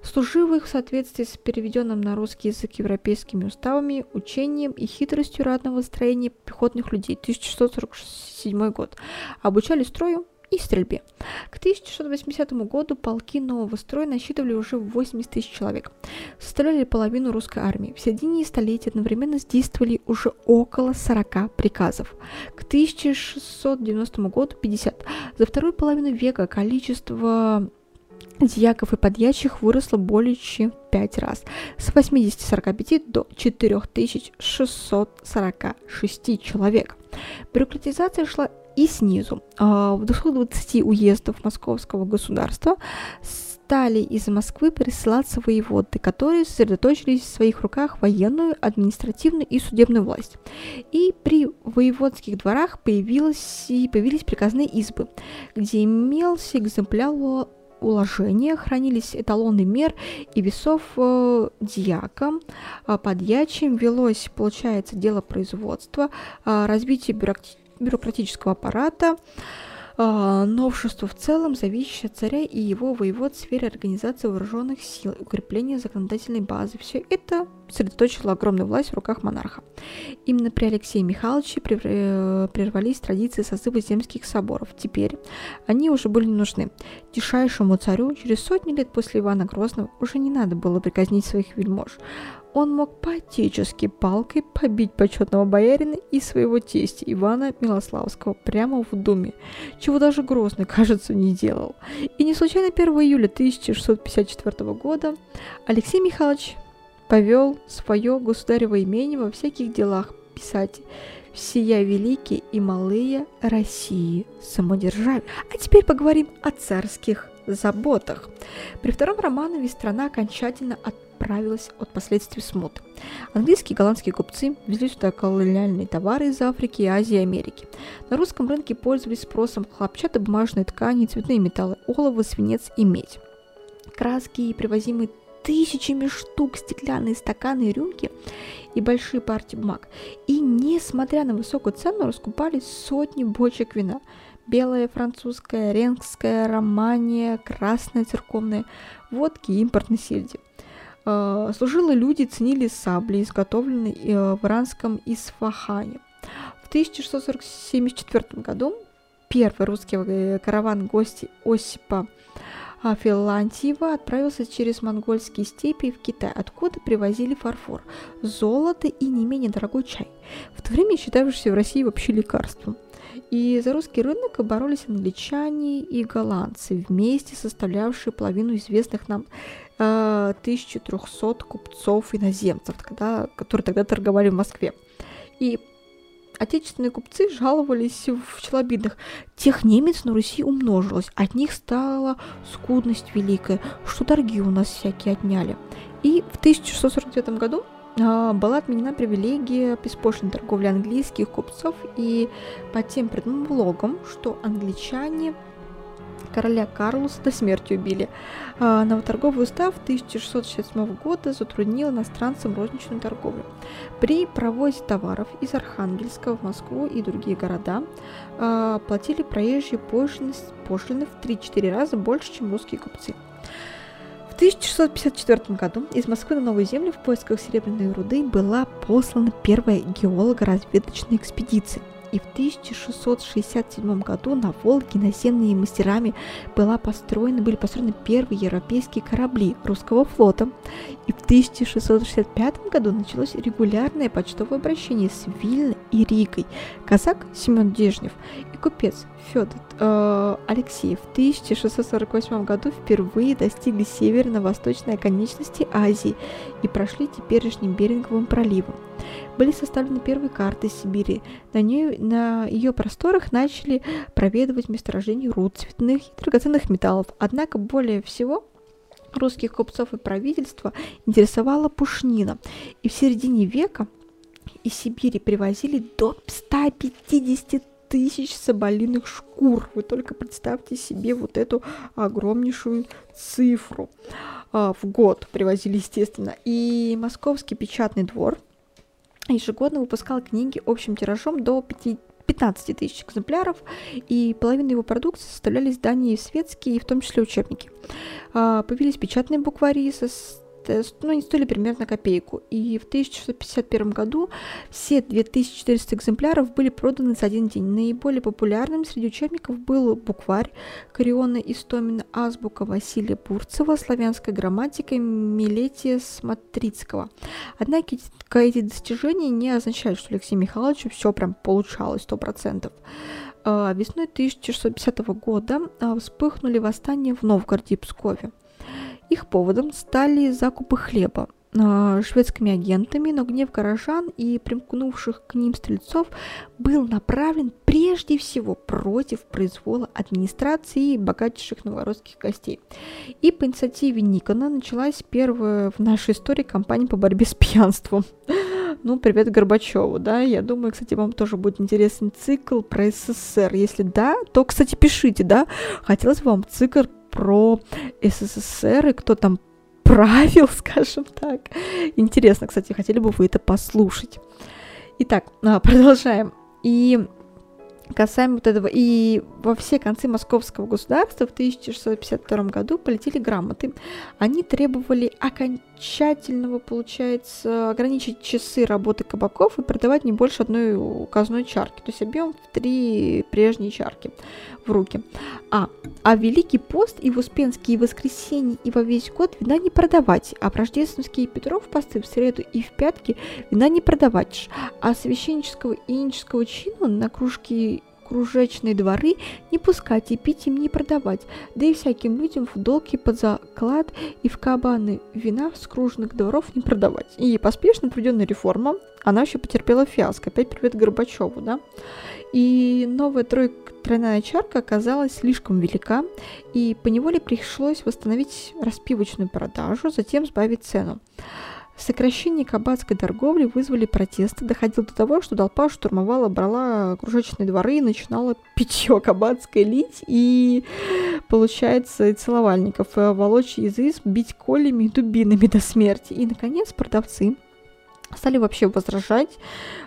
служивых в соответствии с переведенным на русский язык европейскими уставами, учением и хитростью ратного строения пехотных людей, 1647 год. Обучали строю, и стрельбе. К 1680 году полки нового строя насчитывали уже 80 тысяч человек, составляли половину русской армии. В середине столетия одновременно действовали уже около 40 приказов. К 1690 году 50. За вторую половину века количество дьяков и подьячих выросло более чем в 5 раз, с 80-45 до 4646 человек. Бюрократизация шла и снизу. А, в 220 уездов московского государства стали из Москвы присылаться воеводы, которые сосредоточились в своих руках военную, административную и судебную власть. И при воеводских дворах появилось, появились приказные избы, где имелся экземпляр уложения, хранились эталоны мер и весов э, дьяком, э, подьячим, велось, получается, дело производства, э, развитие бюрократи- бюрократического аппарата, э, новшество в целом, зависящее от царя и его воевод в сфере организации вооруженных сил, укрепления законодательной базы. Все это сосредоточило огромную власть в руках монарха. Именно при Алексее Михайловиче э, прервались традиции созыва земских соборов. Теперь они уже были не нужны. Тишайшему царю через сотни лет после Ивана Грозного уже не надо было приказнить своих вельмож он мог по-отечески палкой побить почетного боярина и своего тестя Ивана Милославского прямо в Думе, чего даже Грозный, кажется, не делал. И не случайно 1 июля 1654 года Алексей Михайлович повел свое государево имение во всяких делах писать «Всея великие и малые России самодержавие». А теперь поговорим о царских заботах. При втором Романове страна окончательно от оправилась от последствий смуты. Английские и голландские купцы везли сюда колониальные товары из Африки, Азии и Америки. На русском рынке пользовались спросом хлопчатобумажные ткани, цветные металлы, олово, свинец и медь. Краски, привозимые тысячами штук стеклянные стаканы и рюмки и большие партии бумаг. И несмотря на высокую цену, раскупались сотни бочек вина. Белая, французская, ренская, романия, красная церковная, водки и импортной сельди. Э, служилые люди ценили сабли, изготовленные э, в иранском Исфахане. В 1674 году первый русский э, караван гостей Осипа Филантьева отправился через монгольские степи в Китай, откуда привозили фарфор, золото и не менее дорогой чай, в то время считавшийся в России вообще лекарством. И за русский рынок боролись англичане и голландцы, вместе составлявшие половину известных нам 1300 э, купцов-иноземцев, когда, которые тогда торговали в Москве. И отечественные купцы жаловались в челобитных. Тех немец на Руси умножилось, от них стала скудность великая, что торги у нас всякие отняли. И в 1649 году а, была отменена привилегия беспошлиной торговли английских купцов и по тем предлогам, что англичане короля Карлуса до смерти убили. А, новоторговый устав 1667 года затруднил иностранцам розничную торговлю. При провозе товаров из Архангельска в Москву и другие города а, платили проезжие пошлины, пошлины в 3-4 раза больше, чем русские купцы. В 1654 году из Москвы на Новую Землю в поисках серебряной руды была послана первая геолого-разведочная экспедиция – и в 1667 году на Волге наземными мастерами была построена, были построены первые европейские корабли русского флота. И в 1665 году началось регулярное почтовое обращение с Вильно и Ригой. Казак Семен Дежнев и купец Федор э, Алексеев в 1648 году впервые достигли северно-восточной оконечности Азии и прошли теперешним Беринговым проливом были составлены первые карты Сибири. На, нее, на ее просторах начали проведывать месторождения руд, цветных и драгоценных металлов. Однако более всего русских купцов и правительства интересовала пушнина. И в середине века из Сибири привозили до 150 тысяч соболиных шкур. Вы только представьте себе вот эту огромнейшую цифру а, в год привозили, естественно. И Московский печатный двор ежегодно выпускал книги общим тиражом до 5 15 тысяч экземпляров, и половина его продукции составляли издания светские, и в том числе учебники. А, появились печатные буквари со ну, они стоили примерно копейку. И в 1651 году все 2400 экземпляров были проданы за один день. Наиболее популярным среди учебников был букварь Кориона Истомина, азбука Василия Бурцева, славянская грамматика Милетия Смотрицкого. Однако эти достижения не означали, что Алексею Михайловичу все прям получалось сто процентов. А, весной 1650 года а, вспыхнули восстания в Новгороде и Пскове. Их поводом стали закупы хлеба э, шведскими агентами, но гнев горожан и примкнувших к ним стрельцов был направлен прежде всего против произвола администрации и богатейших новгородских гостей. И по инициативе Никона началась первая в нашей истории кампания по борьбе с пьянством. Ну, привет Горбачеву, да. Я думаю, кстати, вам тоже будет интересный цикл про СССР. Если да, то, кстати, пишите, да. Хотелось бы вам цикл про СССР и кто там правил, скажем так. Интересно, кстати, хотели бы вы это послушать. Итак, а, продолжаем. И касаемо вот этого. И во все концы московского государства в 1652 году полетели грамоты. Они требовали окончательного, получается, ограничить часы работы кабаков и продавать не больше одной указной чарки, то есть объем в три прежние чарки в руки. А, а Великий пост и в Успенские воскресенья и во весь год вина не продавать, а в рождественские Петров посты в среду и в пятки вина не продавать, а священнического и инического чина на кружки кружечные дворы не пускать и пить им не продавать, да и всяким людям в долги под заклад и в кабаны вина с кружных дворов не продавать. И поспешно проведенная реформа, она еще потерпела фиаско. Опять привет Горбачеву, да? И новая тройка, тройная чарка оказалась слишком велика, и по неволе пришлось восстановить распивочную продажу, затем сбавить цену. Сокращение кабацкой торговли вызвали протесты. Доходило до того, что толпа штурмовала, брала кружечные дворы и начинала питье кабацкой лить и, получается, и целовальников, и волочь из изб, бить колями и дубинами до смерти. И, наконец, продавцы стали вообще возражать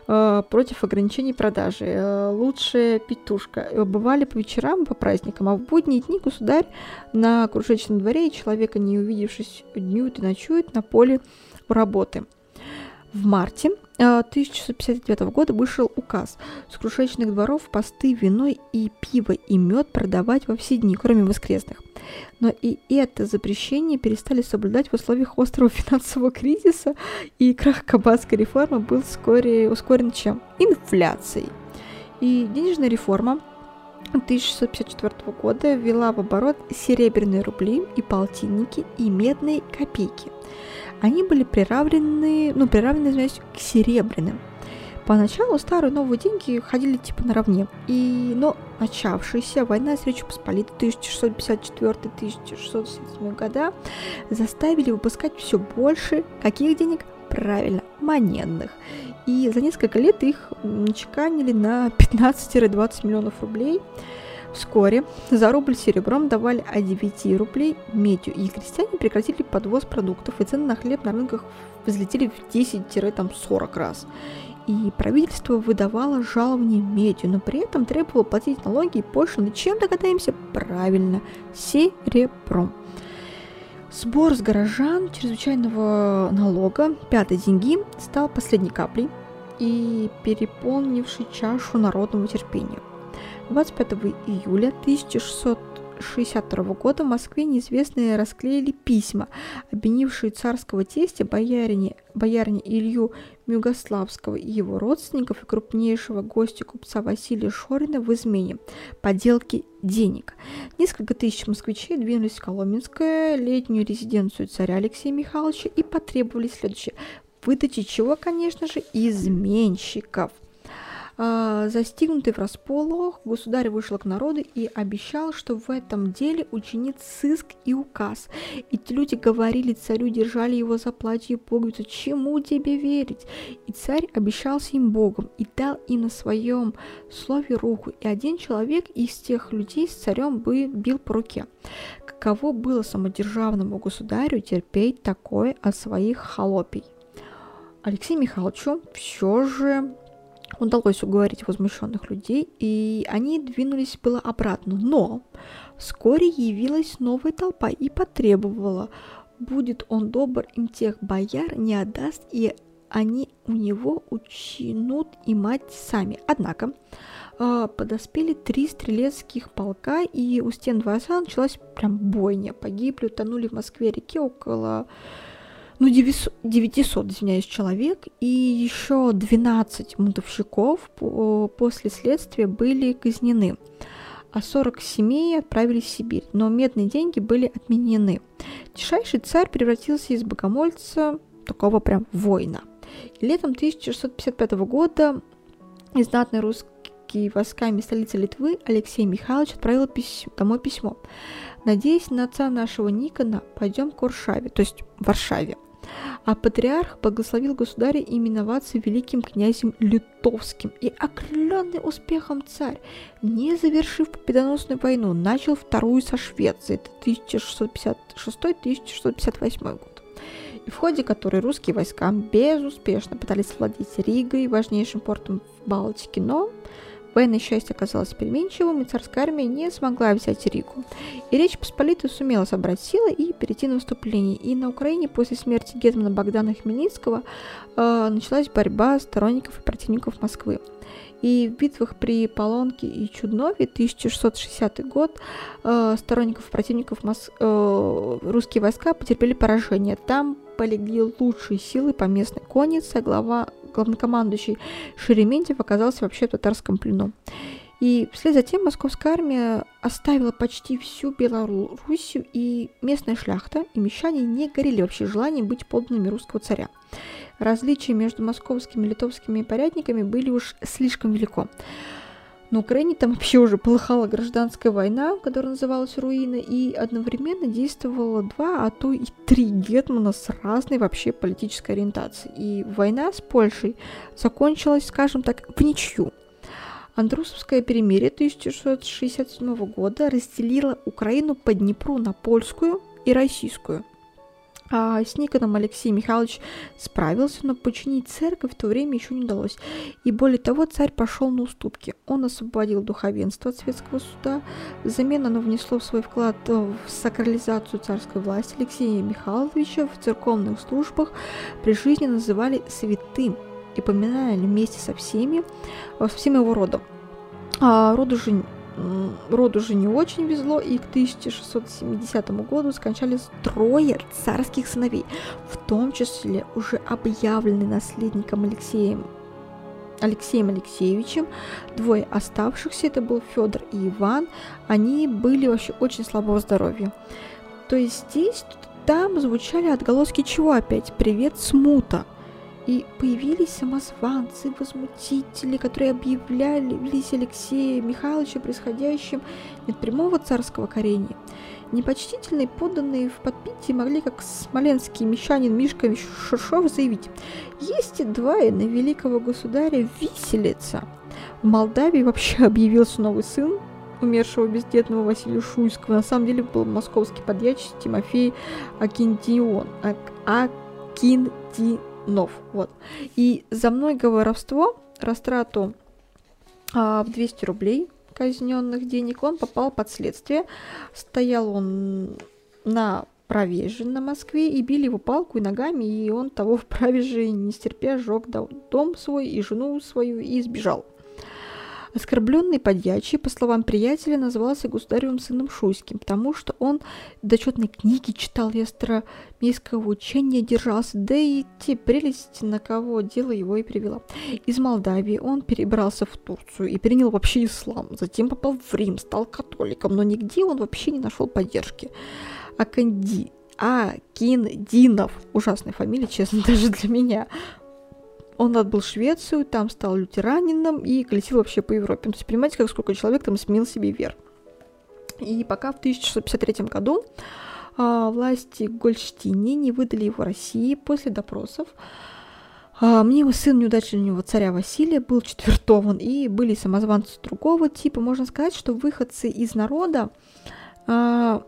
э, против ограничений продажи. Э, лучше петушка. Э, бывали по вечерам, по праздникам, а в будние дни государь на кружечном дворе человека, не увидевшись, днюет и ночует на поле работы. В марте 1659 э, года вышел указ с крушечных дворов посты, вино и пиво и мед продавать во все дни, кроме воскресных. Но и это запрещение перестали соблюдать в условиях острого финансового кризиса, и крах кабацкой реформы был вскоре ускорен чем? Инфляцией. И денежная реформа 1654 года ввела в оборот серебряные рубли и полтинники и медные копейки они были приравнены, ну, приравнены, извиняюсь, к серебряным. Поначалу старые новые деньги ходили типа наравне, и, но начавшаяся война с Речью Посполитой 1654-1667 года заставили выпускать все больше каких денег? Правильно, монетных. И за несколько лет их чеканили на 15-20 миллионов рублей. Вскоре за рубль серебром давали от 9 рублей медью, и крестьяне прекратили подвоз продуктов, и цены на хлеб на рынках взлетели в 10-40 раз. И правительство выдавало жалование медью, но при этом требовало платить налоги и пошлины. Чем догадаемся? Правильно, серебром. Сбор с горожан чрезвычайного налога пятой деньги стал последней каплей и переполнившей чашу народного терпения. 25 июля 1662 года в Москве неизвестные расклеили письма, обвинившие царского тестя боярине, боярине Илью Мюгославского и его родственников и крупнейшего гостя купца Василия Шорина в измене, подделки денег. Несколько тысяч москвичей двинулись в Коломенское, летнюю резиденцию царя Алексея Михайловича и потребовали следующее – выдачи чего, конечно же, изменщиков – застигнутый врасполох, государь вышел к народу и обещал, что в этом деле учинит сыск и указ. И люди говорили царю, держали его за платье и пуговицу, чему тебе верить? И царь обещался им Богом и дал им на своем слове руку. И один человек из тех людей с царем бы бил по руке. Каково было самодержавному государю терпеть такое от своих холопий? Алексею Михайловичу все же удалось уговорить возмущенных людей, и они двинулись было обратно. Но вскоре явилась новая толпа и потребовала, будет он добр им тех бояр, не отдаст, и они у него учинут и мать сами. Однако э, подоспели три стрелецких полка, и у стен дворца началась прям бойня. Погибли, утонули в Москве реке около ну, 900, извиняюсь, человек, и еще 12 мутовщиков после следствия были казнены, а 40 семей отправились в Сибирь, но медные деньги были отменены. Тишайший царь превратился из богомольца такого прям воина. И летом 1655 года из знатной русские войсками столицы Литвы Алексей Михайлович отправил письмо, домой письмо. Надеясь на отца нашего Никона, пойдем к Варшаве, то есть в Варшаве. А патриарх благословил государя именоваться великим князем Литовским. И окрыленный успехом царь, не завершив победоносную войну, начал вторую со Швецией, это 1656-1658 год. В ходе которой русские войска безуспешно пытались владеть Ригой, важнейшим портом в Балтике, но Военное счастье оказалось переменчивым, и царская армия не смогла взять Ригу. И Речь Посполитая сумела собрать силы и перейти на наступление. И на Украине после смерти Гетмана Богдана Хмельницкого э, началась борьба сторонников и противников Москвы. И в битвах при Полонке и Чуднове 1660 год э, сторонников и противников Мос... э, русские войска потерпели поражение. Там полегли лучшие силы по местной коннице, глава главнокомандующий Шереметьев оказался вообще в татарском плену. И вслед за тем московская армия оставила почти всю Белоруссию, и местная шляхта и мещане не горели вообще желанием быть подданными русского царя. Различия между московскими и литовскими порядниками были уж слишком велико. На Украине там вообще уже полыхала гражданская война, которая называлась Руина, и одновременно действовало два, а то и три гетмана с разной вообще политической ориентацией. И война с Польшей закончилась, скажем так, в ничью. Андрусовское перемирие 1667 года разделило Украину по Днепру на польскую и российскую – а с Никоном Алексей Михайлович справился, но починить церковь в то время еще не удалось. И более того, царь пошел на уступки. Он освободил духовенство от светского суда. Взамен оно внесло свой вклад в сакрализацию царской власти Алексея Михайловича в церковных службах при жизни называли святым и поминали вместе со всеми, со всем его родом. А роду же роду же не очень везло, и к 1670 году скончались трое царских сыновей, в том числе уже объявленный наследником Алексеем Алексеем Алексеевичем. Двое оставшихся, это был Федор и Иван, они были вообще очень слабого здоровья. То есть здесь, там звучали отголоски чего опять? Привет, смута. И появились самозванцы, возмутители, которые объявляли Велись Алексея Михайловича происходящим от прямого царского корения. Непочтительные подданные в подпитии могли, как смоленский мещанин Мишка Шершов, заявить «Есть и два на великого государя виселица». В Молдавии вообще объявился новый сын умершего бездетного Василия Шуйского. На самом деле был московский подьячий Тимофей Акинтион. Ак- Акинтион нов. Вот. И за многое воровство, растрату а, в 200 рублей казненных денег, он попал под следствие. Стоял он на правеже на Москве и били его палку и ногами, и он того в правеже не стерпя сжег дом свой и жену свою и сбежал. Оскорбленный подьячий, по словам приятеля, назывался государевым сыном Шуйским, потому что он дочетные книги читал и астромейского учения держался, да и те прелести, на кого дело его и привело. Из Молдавии он перебрался в Турцию и принял вообще ислам, затем попал в Рим, стал католиком, но нигде он вообще не нашел поддержки. Аканди, Акиндинов, ужасная фамилия, честно, даже для меня, он отбыл Швецию, там стал лютеранином и колесил вообще по Европе. Ну, то есть, понимаете, как сколько человек там сменил себе вер. И пока в 1653 году а, власти Гольштине не выдали его России после допросов, а, мнимый сын неудачного царя Василия был четвертован, и были самозванцы другого типа. Можно сказать, что выходцы из народа а,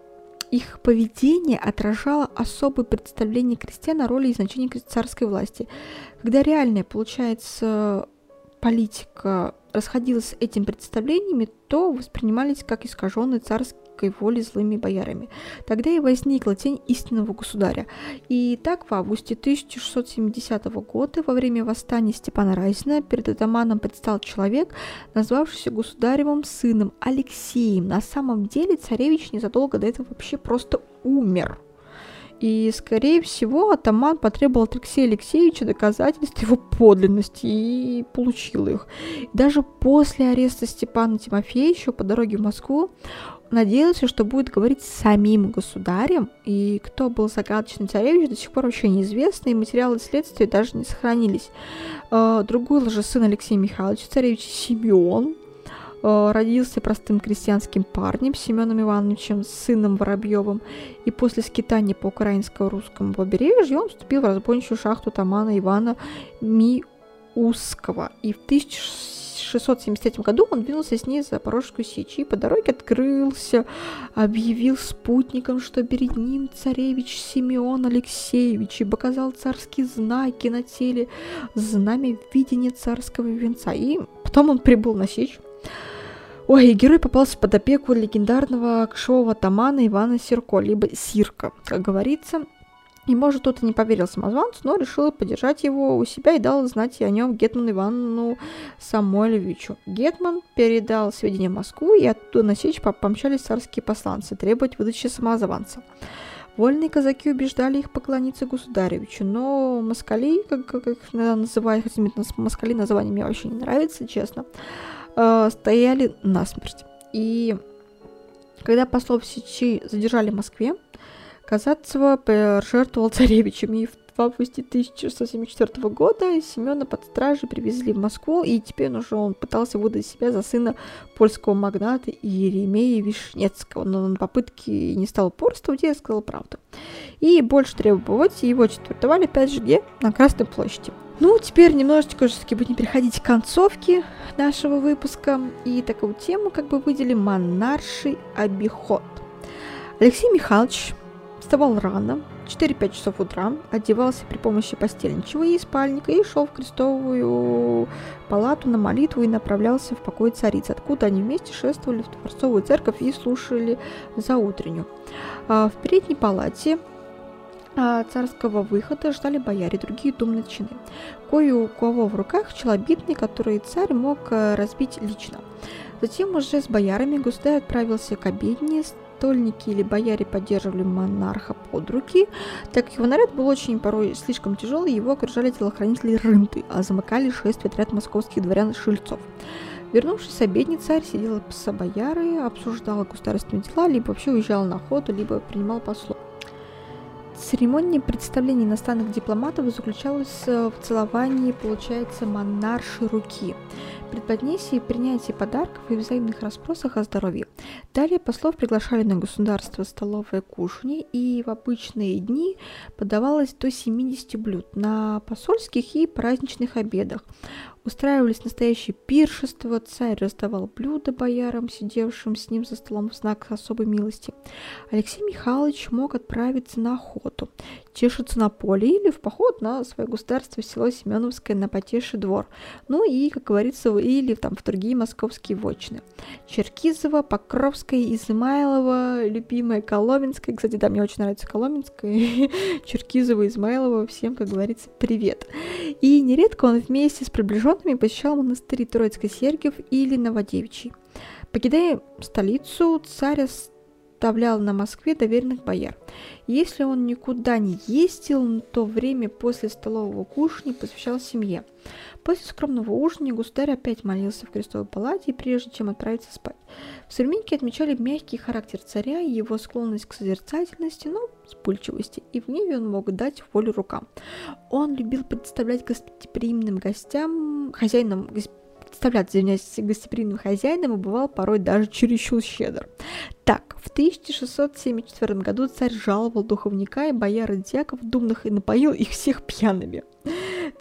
их поведение отражало особое представление крестьян о роли и значении царской власти. Когда реальная, получается, политика расходилась с этими представлениями, то воспринимались как искаженные царской воли злыми боярами. Тогда и возникла тень истинного государя. И так в августе 1670 года во время восстания Степана Разина перед атаманом предстал человек, назвавшийся государевым сыном Алексеем. На самом деле царевич незадолго до этого вообще просто умер. И, скорее всего, атаман потребовал от Алексея Алексеевича доказательств его подлинности и получил их. Даже после ареста Степана Тимофеевича по дороге в Москву надеялся, что будет говорить с самим государем, и кто был загадочный царевич, до сих пор вообще неизвестно, и материалы следствия даже не сохранились. А, другой сын Алексей Михайлович, царевич Симеон, э, родился простым крестьянским парнем Семеном Ивановичем, сыном Воробьевым, и после скитания по украинско-русскому побережью он вступил в разбойничью шахту Тамана Ивана Миуского. И в 1600 1673 году он двинулся с ней за Запорожскую сечь и по дороге открылся, объявил спутникам, что перед ним царевич Симеон Алексеевич и показал царские знаки на теле, знамя видения царского венца. И потом он прибыл на сечь. Ой, и герой попался под опеку легендарного кшового тамана Ивана Сирко, либо Сирка, как говорится, и, может, кто-то не поверил самозванцу, но решил поддержать его у себя и дал знать о нем Гетману Ивану Самойловичу. Гетман передал сведения в Москву, и оттуда на сечь помчались царские посланцы требовать выдачи самозванца. Вольные казаки убеждали их поклониться государевичу, но москали, как, как их называют, хотя москали название мне вообще не нравится, честно, э, стояли насмерть. И когда послов Сечи задержали в Москве, Казацева пожертвовал царевичем, и в августе 1674 года Семена под стражей привезли в Москву, и теперь уже он пытался выдать себя за сына польского магната Еремея Вишнецкого, но на попытки не стал упорствовать и сказал правду. И больше требовать его четвертовали, опять же, где? На Красной площади. Ну, теперь немножечко все-таки будем переходить к концовке нашего выпуска. И такую тему как бы выделим монарший обиход. Алексей Михайлович Вставал рано, 4-5 часов утра, одевался при помощи постельничего и спальника и шел в крестовую палату на молитву и направлялся в покой царицы, откуда они вместе шествовали в Творцовую церковь и слушали за утреннюю. А в передней палате а, царского выхода ждали бояре, другие думные чины. Кое у кого в руках челобитный, который царь мог э, разбить лично. Затем уже с боярами государь отправился к обедне, стольники или бояре поддерживали монарха под руки, так как его наряд был очень порой слишком тяжелый, его окружали телохранители рынты, а замыкали шествие отряд московских дворян-шильцов. Вернувшись с обедни, царь сидел с боярой, обсуждал государственные дела, либо вообще уезжал на охоту, либо принимал послов. Церемония представления иностранных дипломатов заключалась в целовании, получается, монарши руки – предподнесии принятии подарков и взаимных расспросах о здоровье. Далее послов приглашали на государство столовые кушанье, и в обычные дни подавалось до 70 блюд на посольских и праздничных обедах. Устраивались настоящие пиршества, царь раздавал блюда боярам, сидевшим с ним за столом в знак особой милости. Алексей Михайлович мог отправиться на охоту, тешиться на поле или в поход на свое государство село Семеновское на потеший двор. Ну и, как говорится, или там в другие московские вотчины. Черкизово, Покровская, Измайлова, любимая Коломенская. Кстати, да, мне очень нравится Коломенская. Черкизово, Измайлова. Всем, как говорится, привет. И нередко он вместе с приближенными посещал монастыри Троицкой Сергиев или Новодевичий. Покидая столицу, царь оставлял на Москве доверенных бояр. Если он никуда не ездил, то время после столового кушания посвящал семье. После скромного ужина государь опять молился в крестовой палате, прежде чем отправиться спать. В современники отмечали мягкий характер царя и его склонность к созерцательности, но вспыльчивости, и в гневе он мог дать волю рукам. Он любил представлять гостеприимным гостям, хозяинам представляться, извиняюсь, гостеприимным хозяином и бывал порой даже чересчур щедр. Так, в 1674 году царь жаловал духовника и бояр дьяков думных и напоил их всех пьяными.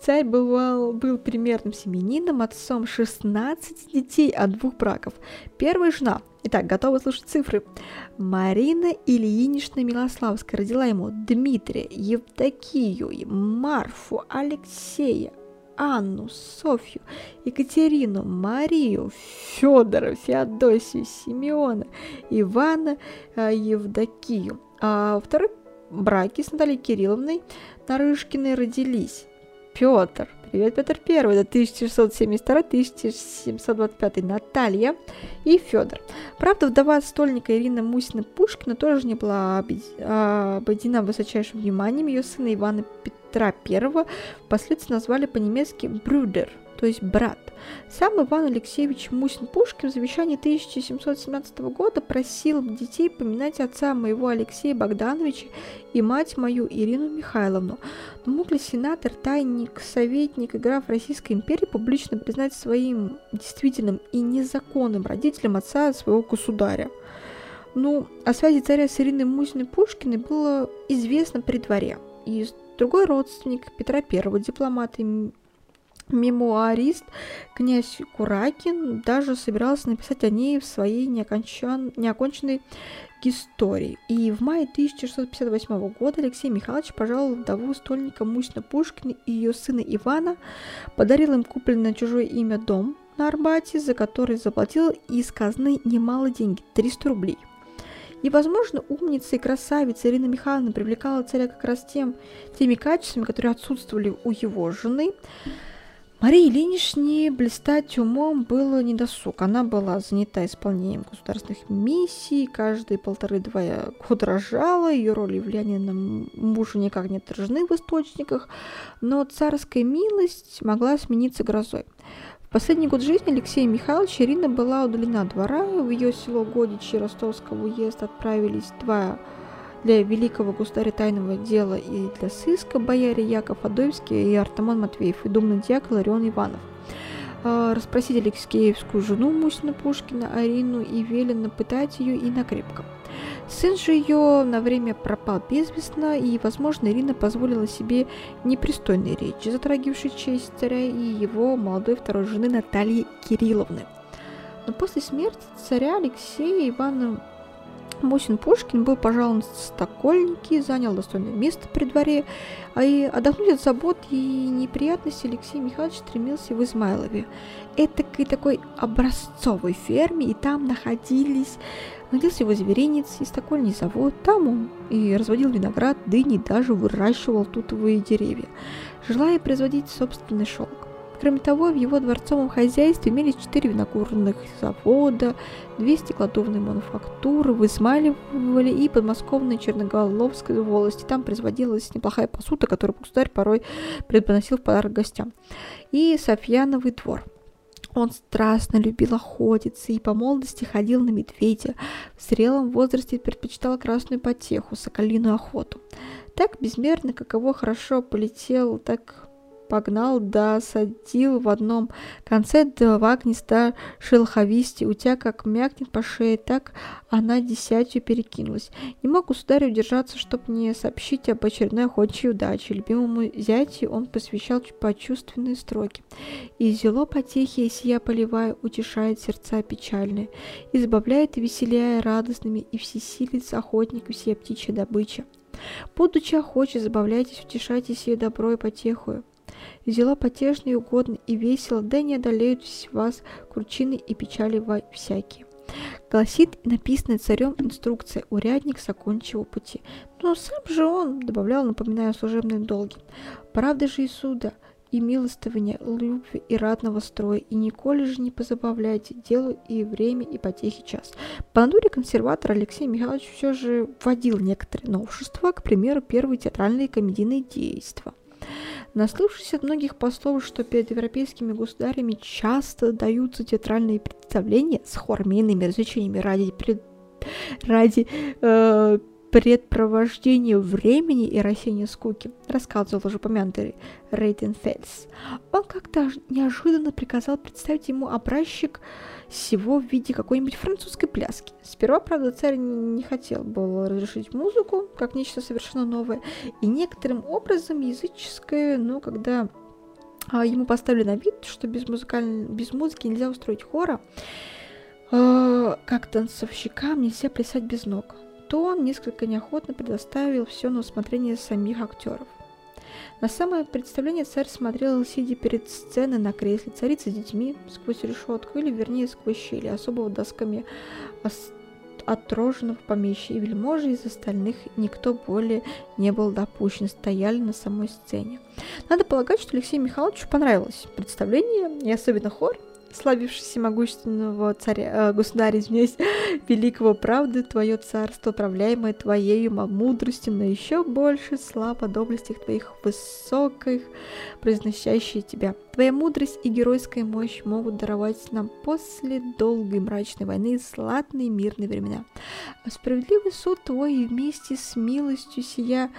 Царь бывал, был примерным семенином, отцом 16 детей от двух браков. Первая жена, итак, готовы слушать цифры, Марина Ильинична Милославская родила ему Дмитрия, Евдокию, Марфу, Алексея, Анну, Софью, Екатерину, Марию, Федора, Феодосию, Симеона, Ивана, э, Евдокию. А второй браке с Натальей Кирилловной Нарышкиной родились Петр, привет, Петр Первый, это 1672-1725, Наталья и Федор. Правда, вдова стольника Ирина Мусина Пушкина тоже не была обойдена высочайшим вниманием. Ее сына Ивана Петра I впоследствии назвали по-немецки Брюдер, то есть брат. Сам Иван Алексеевич Мусин-Пушкин в завещании 1717 года просил детей поминать отца моего Алексея Богдановича и мать мою Ирину Михайловну. Но мог ли сенатор, тайник, советник граф Российской империи публично признать своим действительным и незаконным родителем отца своего государя? Ну, о связи царя с Ириной Мусиной Пушкиной было известно при дворе. И другой родственник Петра I, дипломат и мемуарист князь Куракин даже собирался написать о ней в своей неокончен... неоконченной истории. И в мае 1658 года Алексей Михайлович пожаловал вдову стольника Мусина Пушкина и ее сына Ивана, подарил им купленный на чужое имя дом на Арбате, за который заплатил из казны немало деньги – 300 рублей. И, возможно, умница и красавица Ирина Михайловна привлекала царя как раз тем, теми качествами, которые отсутствовали у его жены. Марии Ильиничне блистать умом было недосуг. Она была занята исполнением государственных миссий, каждые полторы-два года рожала, ее роли и влияние на мужа никак не отражены в источниках, но царская милость могла смениться грозой. В последний год жизни Алексея Михайловича Ирина была удалена двора, в ее село Годичи Ростовского уезда отправились два для великого государя тайного дела и для сыска бояре Яков Адоевский и Артамон Матвеев и думный дьяк Ларион Иванов. А, расспросить Алексеевскую жену Мусина Пушкина Арину и велено пытать ее и накрепко. Сын же ее на время пропал безвестно, и, возможно, Ирина позволила себе непристойные речи, затрагивавшие честь царя и его молодой второй жены Натальи Кирилловны. Но после смерти царя Алексея Ивана Мусин Пушкин был пожалован в Стокольники, занял достойное место при дворе, а и отдохнуть от забот и неприятностей Алексей Михайлович стремился в Измайлове. Это такой образцовой ферме, и там находились находился его зверинец и стокольный завод. Там он и разводил виноград, дыни, даже выращивал тутовые деревья, желая производить собственный шелк. Кроме того, в его дворцовом хозяйстве имелись четыре винокурных завода, две стеклодувные мануфактуры, высмаливали и подмосковной Черноголовской волости. Там производилась неплохая посуда, которую государь порой предпоносил в подарок гостям. И Софьяновый двор. Он страстно любил охотиться и по молодости ходил на медведя. В зрелом возрасте предпочитал красную потеху, соколиную охоту. Так безмерно, каково хорошо полетел, так погнал да садил в одном конце два гнезда шелховисти, утя как мякнет по шее, так она десятью перекинулась. Не мог государь удержаться, чтоб не сообщить об очередной охотчей удаче. Любимому зятю он посвящал почувственные строки. И зело потехи, сия поливая, утешает сердца печальные, избавляет и веселяя радостными, и всесилец охотник всей птичья добыча. Будучи охочи, забавляйтесь, утешайтесь и добро и потехую. Взяла потешно и угодно и весело, да не одолеют вас кручины и печали всякие. Гласит написанная царем инструкция «Урядник закончил пути». Но сам же он, добавлял, напоминая служебные долги, правда же и суда, и милостывания, любви и радного строя, и николи же не позабавляйте делу и время, и потехи час. По натуре консерватор Алексей Михайлович все же вводил некоторые новшества, к примеру, первые театральные комедийные действия. Наслышавшись от многих послов, что перед европейскими государями часто даются театральные представления с хормейными развлечениями ради, пред... ради э, предпровождения времени и рассеяния скуки, рассказывал уже упомянутый Рейтенфельс. Он как-то неожиданно приказал представить ему образчик всего в виде какой-нибудь французской пляски. Сперва, правда, царь не хотел был разрешить музыку, как нечто совершенно новое, и некоторым образом языческое, но когда а, ему поставили на вид, что без, музыкаль... без музыки нельзя устроить хора, э, как танцовщикам нельзя плясать без ног, то он несколько неохотно предоставил все на усмотрение самих актеров. На самое представление царь смотрел, сидя перед сценой на кресле, царица с детьми сквозь решетку, или вернее сквозь щели, особого досками отроженного помещения, и вельможи из остальных никто более не был допущен, стояли на самой сцене. Надо полагать, что Алексею Михайловичу понравилось представление, и особенно хор, славившийся могущественного царя, э, государя, извиняюсь, великого правды, твое царство, управляемое твоею мудростью, но еще больше слава доблестях твоих высоких, произносящие тебя. Твоя мудрость и геройская мощь могут даровать нам после долгой мрачной войны златные мирные времена. А справедливый суд твой вместе с милостью сия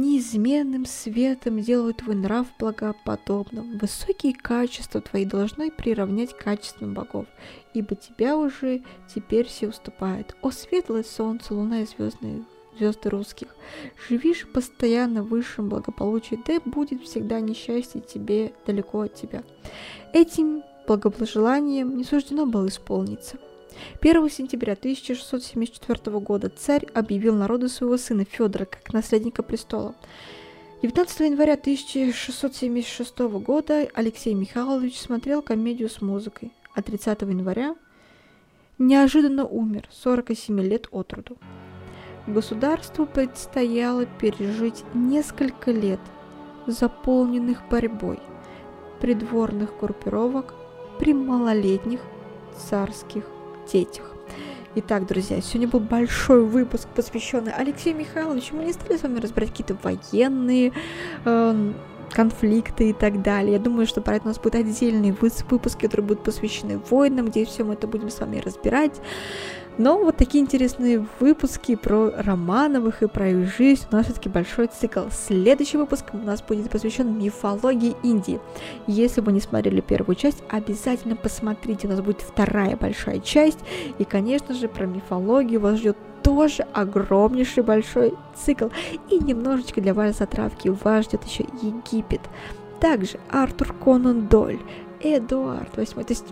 неизменным светом делают твой нрав благоподобным. Высокие качества твои должны приравнять к качествам богов, ибо тебя уже теперь все уступают. О светлое солнце, луна и звездные звезды русских, живишь постоянно в высшем благополучии, да будет всегда несчастье тебе далеко от тебя. Этим благопожеланием не суждено было исполниться. 1 сентября 1674 года царь объявил народу своего сына Федора как наследника престола. 19 января 1676 года Алексей Михайлович смотрел комедию с музыкой, а 30 января неожиданно умер, 47 лет от роду. Государству предстояло пережить несколько лет, заполненных борьбой придворных группировок при малолетних царских детях. Итак, друзья, сегодня был большой выпуск, посвященный Алексею Михайловичу. Мы не стали с вами разбирать какие-то военные э, конфликты и так далее. Я думаю, что про это у нас будет отдельный выпуск, который будет посвящены войнам, где все мы это будем с вами разбирать. Но вот такие интересные выпуски про Романовых и про их жизнь. У нас все-таки большой цикл. Следующий выпуск у нас будет посвящен мифологии Индии. Если вы не смотрели первую часть, обязательно посмотрите. У нас будет вторая большая часть. И, конечно же, про мифологию вас ждет тоже огромнейший большой цикл. И немножечко для вас затравки вас ждет еще Египет. Также Артур Конан Дойль, Эдуард VIII. То есть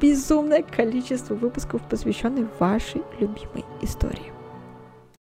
безумное количество выпусков, посвященных вашей любимой истории.